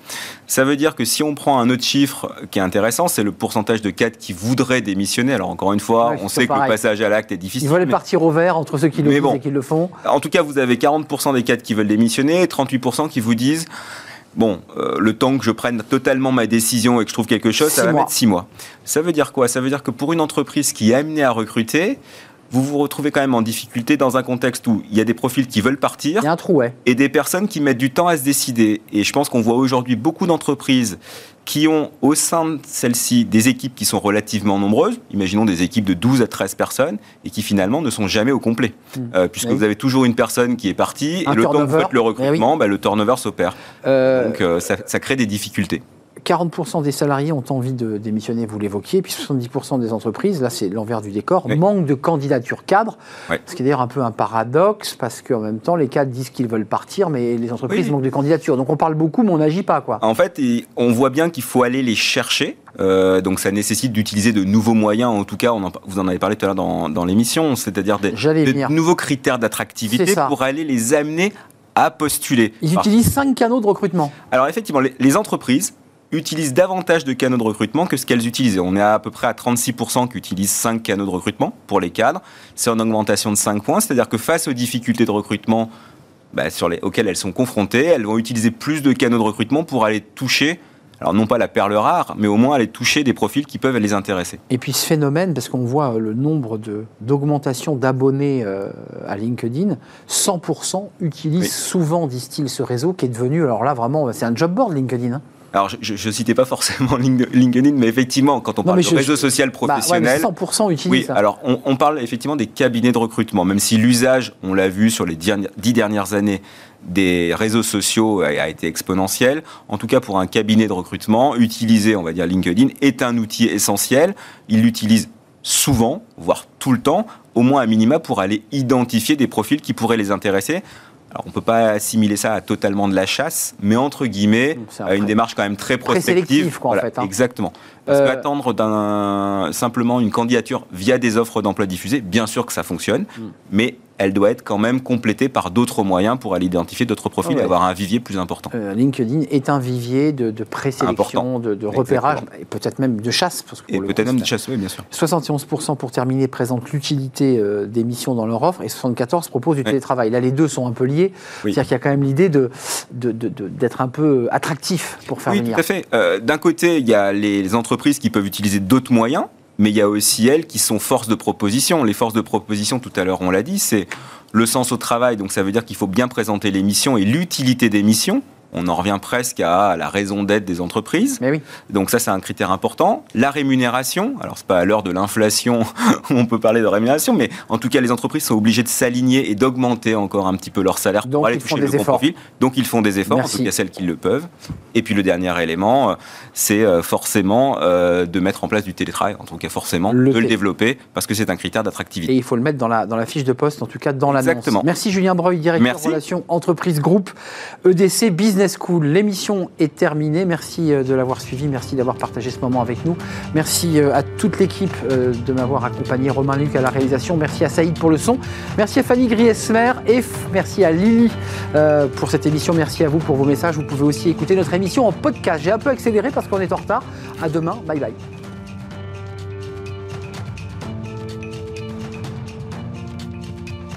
F: Ça veut dire que si on prend un autre chiffre qui est intéressant, c'est le pourcentage de cadres qui voudraient démissionner. Alors, encore une fois, on sait que le passage à l'acte est difficile.
A: Ils veulent partir au vert entre ceux qui le disent et qui le font.
F: En tout cas, vous avez 40% des cadres qui veulent démissionner et 38% qui vous disent bon, euh, le temps que je prenne totalement ma décision et que je trouve quelque chose, ça va mettre six mois. Ça veut dire quoi? Ça veut dire que pour une entreprise qui est amenée à recruter, vous vous retrouvez quand même en difficulté dans un contexte où il y a des profils qui veulent partir.
A: Il y a un trou, ouais.
F: Et des personnes qui mettent du temps à se décider. Et je pense qu'on voit aujourd'hui beaucoup d'entreprises qui ont au sein de celles-ci des équipes qui sont relativement nombreuses, imaginons des équipes de 12 à 13 personnes, et qui finalement ne sont jamais au complet. Hmm. Euh, puisque vous avez toujours une personne qui est partie, et le temps que vous faites le recrutement, eh bah, le turnover s'opère. Euh, Donc euh, ça crée des difficultés.
A: 40% des salariés ont envie de démissionner, vous l'évoquiez, puis 70% des entreprises, là c'est l'envers du décor, manque de candidatures cadres, ce qui est d'ailleurs un peu un paradoxe, parce qu'en même temps les cadres disent qu'ils veulent partir, mais les entreprises manquent de candidatures. Donc on parle beaucoup, mais on n'agit pas. Quoi.
F: En fait, on voit bien qu'il faut aller les chercher, euh, donc ça nécessite d'utiliser de nouveaux moyens, en tout cas, on vous en avez parlé tout à l'heure dans, l'émission, c'est-à-dire des, de nouveaux critères d'attractivité pour aller les amener à postuler.
A: Ils utilisent cinq canaux de recrutement.
F: Alors effectivement, les entreprises utilisent davantage de canaux de recrutement que ce qu'elles utilisaient. On est à, peu près à 36% qui utilisent 5 canaux de recrutement pour les cadres. C'est en augmentation de 5 points, c'est-à-dire que face aux difficultés de recrutement bah, sur les, auxquelles elles sont confrontées, elles vont utiliser plus de canaux de recrutement pour aller toucher alors non pas la perle rare, mais au moins aller toucher des profils qui peuvent les intéresser.
A: Et puis ce phénomène, parce qu'on voit euh, le nombre d'augmentation d'abonnés euh, à LinkedIn, 100% utilisent souvent, disent-ils, ce réseau qui est devenu, alors là vraiment, c'est un job board LinkedIn. Hein.
F: Alors, je ne citais pas forcément LinkedIn, mais effectivement, quand on parle de réseau social bah, professionnel.
A: 100% utilisent
F: oui, alors on, parle effectivement des cabinets de recrutement, même si l'usage, on l'a vu sur les dix dernières années, des réseaux sociaux a, été exponentiel. En tout cas, pour un cabinet de recrutement, utiliser, on va dire, LinkedIn est un outil essentiel. Il l'utilise souvent, voire tout le temps, au moins à minima pour aller identifier des profils qui pourraient les intéresser. Alors, on ne peut pas assimiler ça à totalement de la chasse, mais entre guillemets, à une démarche quand même très prospective.
A: quoi, en fait,
F: hein. Exactement. Parce euh... qu'attendre simplement une candidature via des offres d'emploi diffusées, bien sûr que ça fonctionne, hmm. mais elle doit être quand même complétée par d'autres moyens pour aller identifier d'autres profils et avoir un vivier plus important.
A: Euh, LinkedIn est un vivier de, présélection, de, repérage, et peut-être même de chasse.
F: Parce que et peut-être même de chasse, oui, bien sûr.
A: 71% pour terminer présentent l'utilité euh, des missions dans leur offre et 74% proposent du télétravail. Là, les deux sont un peu liés. C'est-à-dire qu'il y a quand même l'idée d'être de, de, un peu attractif pour faire venir.
F: Oui, tout à fait. Euh, d'un côté, il y a les entreprises qui peuvent utiliser d'autres moyens mais il y a aussi elles qui sont forces de proposition. Les forces de proposition, tout à l'heure on l'a dit, c'est le sens au travail, donc ça veut dire qu'il faut bien présenter les missions et l'utilité des missions. On en revient presque à la raison d'être des entreprises.
A: Mais oui.
F: Donc ça, c'est un critère important. La rémunération, alors c'est pas à l'heure de l'inflation on peut parler de rémunération, mais en tout cas, les entreprises sont obligées de s'aligner et d'augmenter encore un petit peu leur salaire
A: pour aller toucher le bon profil.
F: Donc ils font des efforts, en tout cas celles qui le peuvent. Et puis le dernier élément, euh, c'est euh, forcément euh, de mettre en place du télétravail, en tout cas forcément, de le développer, parce que c'est un critère d'attractivité.
A: Et il faut le mettre dans la, dans la fiche de poste, en tout cas dans l'annonce. Exactement. Merci Julien Breuil, directeur relations entreprise groupe EDC Business. L'émission est terminée. Merci de l'avoir suivi, merci d'avoir partagé ce moment avec nous. Merci à toute l'équipe de m'avoir accompagné, Romain Luc à la réalisation. Merci à Saïd pour le son. Merci à Fanny Griesmer et merci à Lily pour cette émission. Merci à vous pour vos messages. Vous pouvez aussi écouter notre émission en podcast. J'ai un peu accéléré parce qu'on est en retard. À demain. Bye bye.